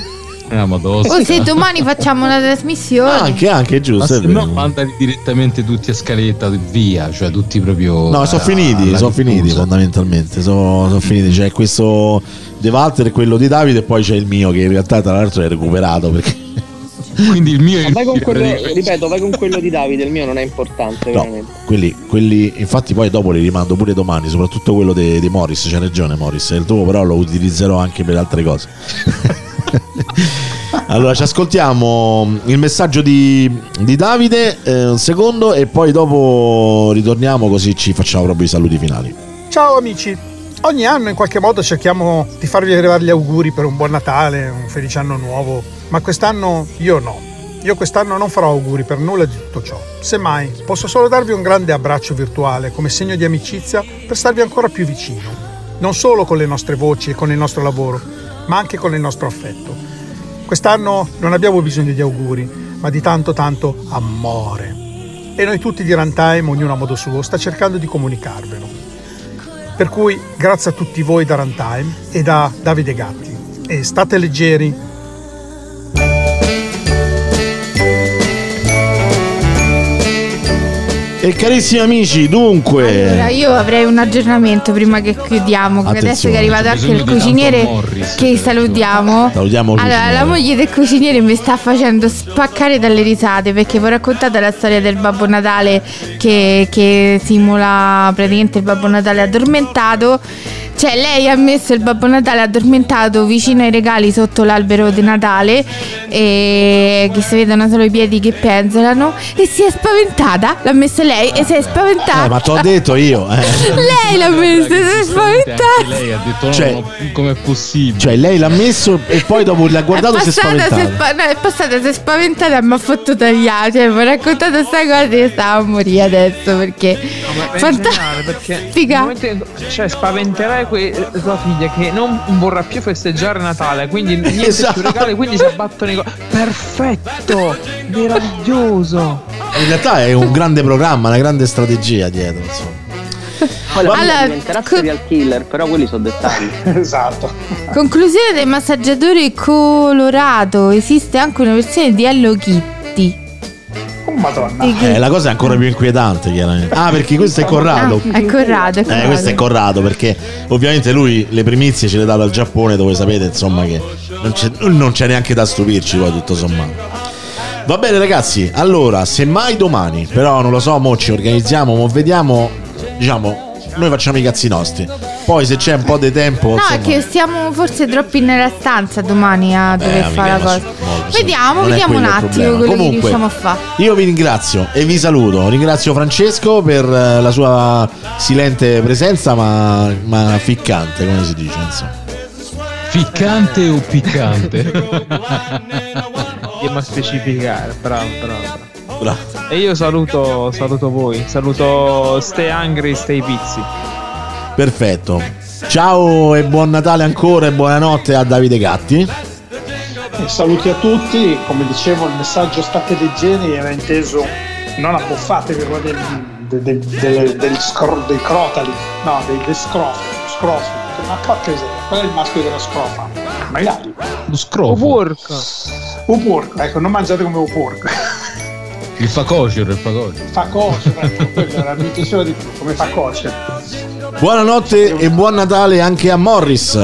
Ah, ma O se domani facciamo una trasmissione. Anche, anche, giusto. Ma se no, mandali direttamente tutti a scaletta via, cioè tutti proprio. No, sono finiti, sono finiti fondamentalmente. Sono, sono finiti. C'è questo di Walter e quello di Davide, e poi c'è il mio che in realtà, tra l'altro, è recuperato perché. Quindi il mio è il vai con quello, ripeto, vai con quello di Davide, il mio non è importante, No, veramente. quelli, quelli, infatti, poi dopo li rimando pure domani, soprattutto quello di, di Morris. C'ha ragione, Morris. Il tuo, però, lo utilizzerò anche per altre cose. allora, ci ascoltiamo il messaggio di, di Davide, eh, un secondo, e poi dopo ritorniamo, così ci facciamo proprio i saluti finali. Ciao amici, ogni anno in qualche modo cerchiamo di farvi arrivare gli auguri per un buon Natale, un felice anno nuovo, ma quest'anno io no. Io quest'anno non farò auguri per nulla di tutto ciò. Semmai, posso solo darvi un grande abbraccio virtuale come segno di amicizia per starvi ancora più vicino. Non solo con le nostre voci e con il nostro lavoro, ma anche con il nostro affetto. Quest'anno non abbiamo bisogno di auguri, ma di tanto tanto amore. E noi tutti di Runtime, ognuno a modo suo, sta cercando di comunicarvelo. Per cui grazie a tutti voi da Runtime e da Davide Gatti. E state leggeri. E carissimi amici, dunque. Allora, io avrei un aggiornamento prima che chiudiamo. che adesso che è Attenzione, arrivato anche il cuciniere Morris, che salutiamo. Salutiamo Allora, la moglie del cuciniere mi sta facendo spaccare dalle risate perché vi ho raccontato la storia del Babbo Natale che, che simula praticamente il Babbo Natale addormentato. Cioè, lei ha messo il Babbo Natale addormentato vicino ai regali sotto l'albero di Natale, e che si vedono solo i piedi che penzolano, e si è spaventata. L'ha messo lei e si è spaventata. Eh, ma t'ho detto io. eh. Lei l'ha messo, si è spaventata. lei ha detto no, Cioè- no, com'è possibile? Cioè, lei l'ha messo e poi dopo l'ha guardato e si è passata, si è spaventata. spa- no, è passata, si è spaventata e mi ha fatto tagliare. Cioè, mi ha raccontato questa cosa e stavo a morire adesso perché. Ma in Fanta- generale, perché Figa. nel momento in- cioè spaventerai que- tua figlia che non vorrà più festeggiare Natale quindi niente Esatto. più regali quindi si abbattono i co- perfetto meraviglioso In realtà è un grande programma, una grande strategia dietro. Insomma. Poi la Allora, diventerà serial killer, però quelli sono dettagli. esatto. Conclusione del massaggiatore colorato. Esiste anche una versione di Hello Kitty. Oh madonna. Eh, la cosa è ancora più inquietante, chiaramente. Ah, perché questo è Corrado. Ah, è Corrado. è Eh, Corrado. questo è Corrado perché ovviamente lui le primizie ce le dà dal Giappone dove sapete insomma che non c'è, non c'è neanche da stupirci poi tutto sommato. Va bene ragazzi, allora semmai domani, però non lo so, mo ci organizziamo, mo vediamo, diciamo, noi facciamo i cazzi nostri. Poi se c'è un po' di tempo... No, insomma, è che stiamo forse troppi nella stanza domani a dover Eh, fare la cosa. molto, Vediamo, vediamo un attimo problema. quello che Comunque, riusciamo a fare. Io vi ringrazio e vi saluto. Ringrazio Francesco per eh, la sua silente presenza, ma, ma ficcante, come si dice. Insomma. Ficcante o piccante? a specificare bravo bravo, bravo. Bravo. e io saluto saluto voi saluto stay hungry stay pizzi Perfetto. Ciao e buon Natale ancora e buonanotte a Davide Gatti. E saluti a tutti, come dicevo il messaggio state leggeri era inteso non abbuffatevi quello del, del, del, del, del scro- dei crotali, no, dei, dei scrofi, scrofi, ma porca qual è il maschio della scrofa? Maiali. Lo scrofo. Porco. Un porco, ecco, non mangiate come un porco. Il fa cocero, il fa cocero. Fa cose, ecco, quella era di più, come fa cose. Buonanotte e buon Natale anche a Morris.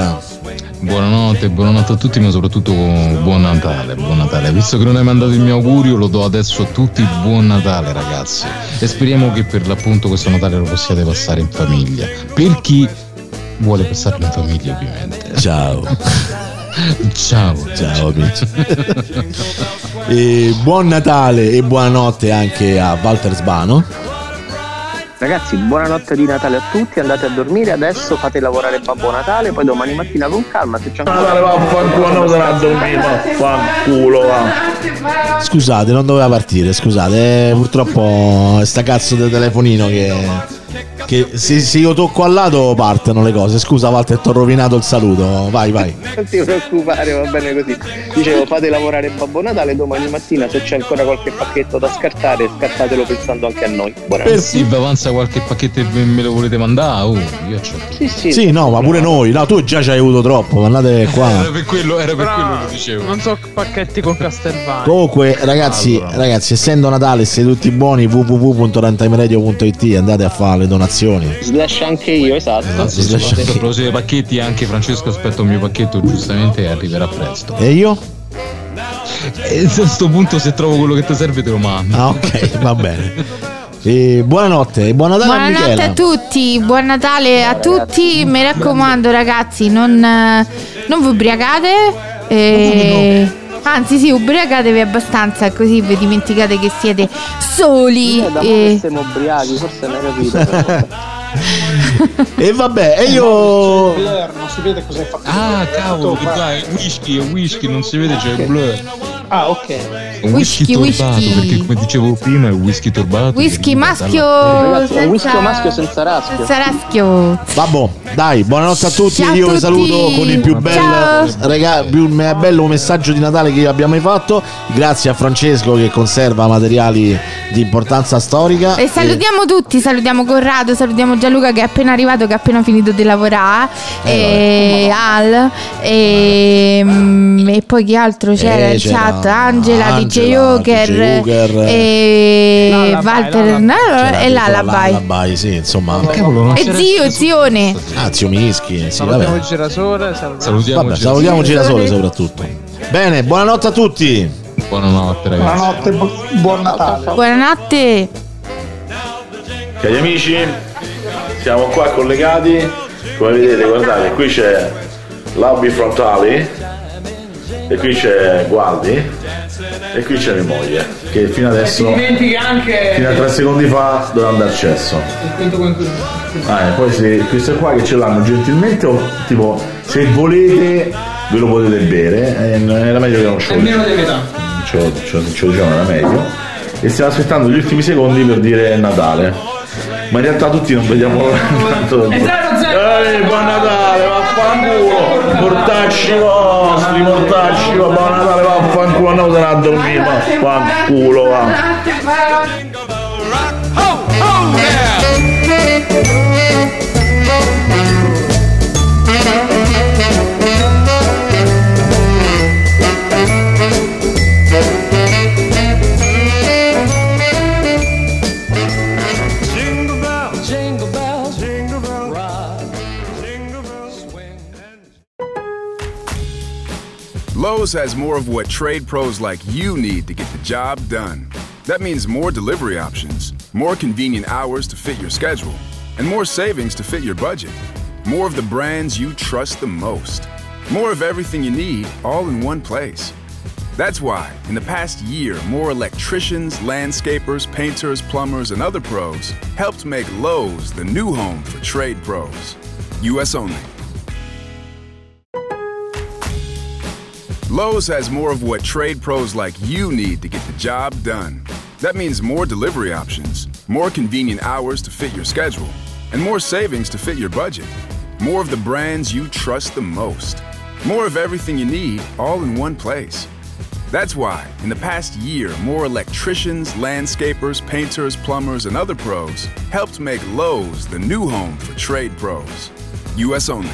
Buonanotte, buonanotte a tutti, ma soprattutto buon Natale, buon Natale. Visto che non hai mandato il mio augurio, lo do adesso a tutti. Buon Natale, ragazzi. E speriamo che per l'appunto questo Natale lo possiate passare in famiglia. Per chi vuole passarlo in famiglia, ovviamente. Ciao. Ciao. Ciao amici. E buon Natale e buonanotte anche a Walter Sbano. Ragazzi, buonanotte di Natale a tutti, andate a dormire, adesso fate lavorare Babbo Natale, poi domani mattina con calma se c'è ancora... Natale vaffanculo, non a dormire, vaffanculo, va. Scusate, non doveva partire, scusate, eh, purtroppo sta cazzo del telefonino che, che se, se io tocco al lato partono le cose. Scusa Walter, ti ho rovinato il saluto. Vai, vai. Non ti preoccupare, va bene così. Dicevo, fate lavorare Babbo Natale, domani mattina se c'è ancora qualche pacchetto da scartare, scartatelo pensando anche a noi. Buonanotte. Se vi avanza qualche pacchetto e me lo volete mandare, oh, io c'ho. Sì, sì. Sì, no, ma pure noi. No, tu già ci hai avuto troppo, andate Era qua. per quello, era per quello che dicevo. Non so pacchetti con Castelvani. Comunque, ragazzi, ragazzi, essendo Natale, siete tutti buoni, www.rantimeradio.it andate a fare le donazioni. Slash anche io, esatto. A proposito dei pacchetti, anche Francesco aspetta il mio pacchetto giustamente e arriverà presto. E io? E a questo punto se trovo quello che ti serve te lo mando. Ah, ok, va bene. E buonanotte e buon Natale a Buonanotte Michela. a tutti, buon Natale a tutti. Mi raccomando, ragazzi, non, eh, non vi ubriacate. eh, Anzi, sì, ubriacatevi abbastanza, così vi dimenticate che siete soli. Da mo' e- che siamo ubriachi, forse non hai capito. E vabbè, e io. Blair, non si vede cos'hai fatto. Ah, cavolo, che dai, whisky, whisky, non si vede, c'è il blur. Ah, ok. Un whisky, Whisky, torbato, whisky. perché come dicevo prima è un whisky torbato. Whisky maschio Ragazzi, è un whisky senza- maschio senza raschio. senza raschio. Vabbè, dai, buonanotte a tutti. Ciao a io vi saluto con il più bello, Ciao. rega- più bello messaggio di Natale che abbiamo mai fatto. Grazie a Francesco che conserva materiali di importanza storica. E salutiamo tutti, salutiamo Corrado, salutiamo Gianluca che è appena arrivato, che ha appena finito di lavorare, e Al, e, mm, e poi chi altro c'era Eh, c'era chat? Angela, DJ Angela, Joker, DJ Joker, e Lullaby, Walter e l'Alabai. Lullaby, sì, insomma. E zio, zione. Ah, zio Mischi, sì, Salutiamo vabbè. il girasole. Salutiamo. Salutiamo Vabbè, il salutiamo Girasole. Girasole soprattutto. Bene, buonanotte a tutti. Buonanotte ragazzi. Buonanotte, bu- buon Natale. Buonanotte. Cari amici, siamo qua collegati. Come vedete, guardate, qui c'è l'Abi Frontali e qui c'è Gualdi e qui c'è mia moglie che fino adesso, dimentica anche fino a tre secondi fa, doveva andare al Ah, poi se queste qua che ce l'hanno gentilmente, o tipo, se volete ve lo potete bere, eh, era meglio che non ce lo Almeno delle età. ce lo, ce lo- ce lo dicevano era meglio. E stiamo aspettando gli ultimi secondi per dire Natale. Ma in realtà tutti non vediamo tanto È zero, zero. Ehi, buon Natale vaffanculo. Mortacci vostri mortacci buon Natale vaffanculo. Andiamo a dormire vaffanculo va Lowe's has more of what trade pros like you need to get the job done. That means more delivery options, more convenient hours to fit your schedule, and more savings to fit your budget. More of the brands you trust the most. More of everything you need all in one place. That's why, in the past year, more electricians, landscapers, painters, plumbers, and other pros helped make Lowe's the new home for trade pros. U.S. only. Lowe's has more of what trade pros like you need to get the job done. That means more delivery options, more convenient hours to fit your schedule, and more savings to fit your budget. More of the brands you trust the most. More of everything you need, all in one place. That's why, in the past year, more electricians, landscapers, painters, plumbers, and other pros helped make Lowe's the new home for trade pros. U.S. only.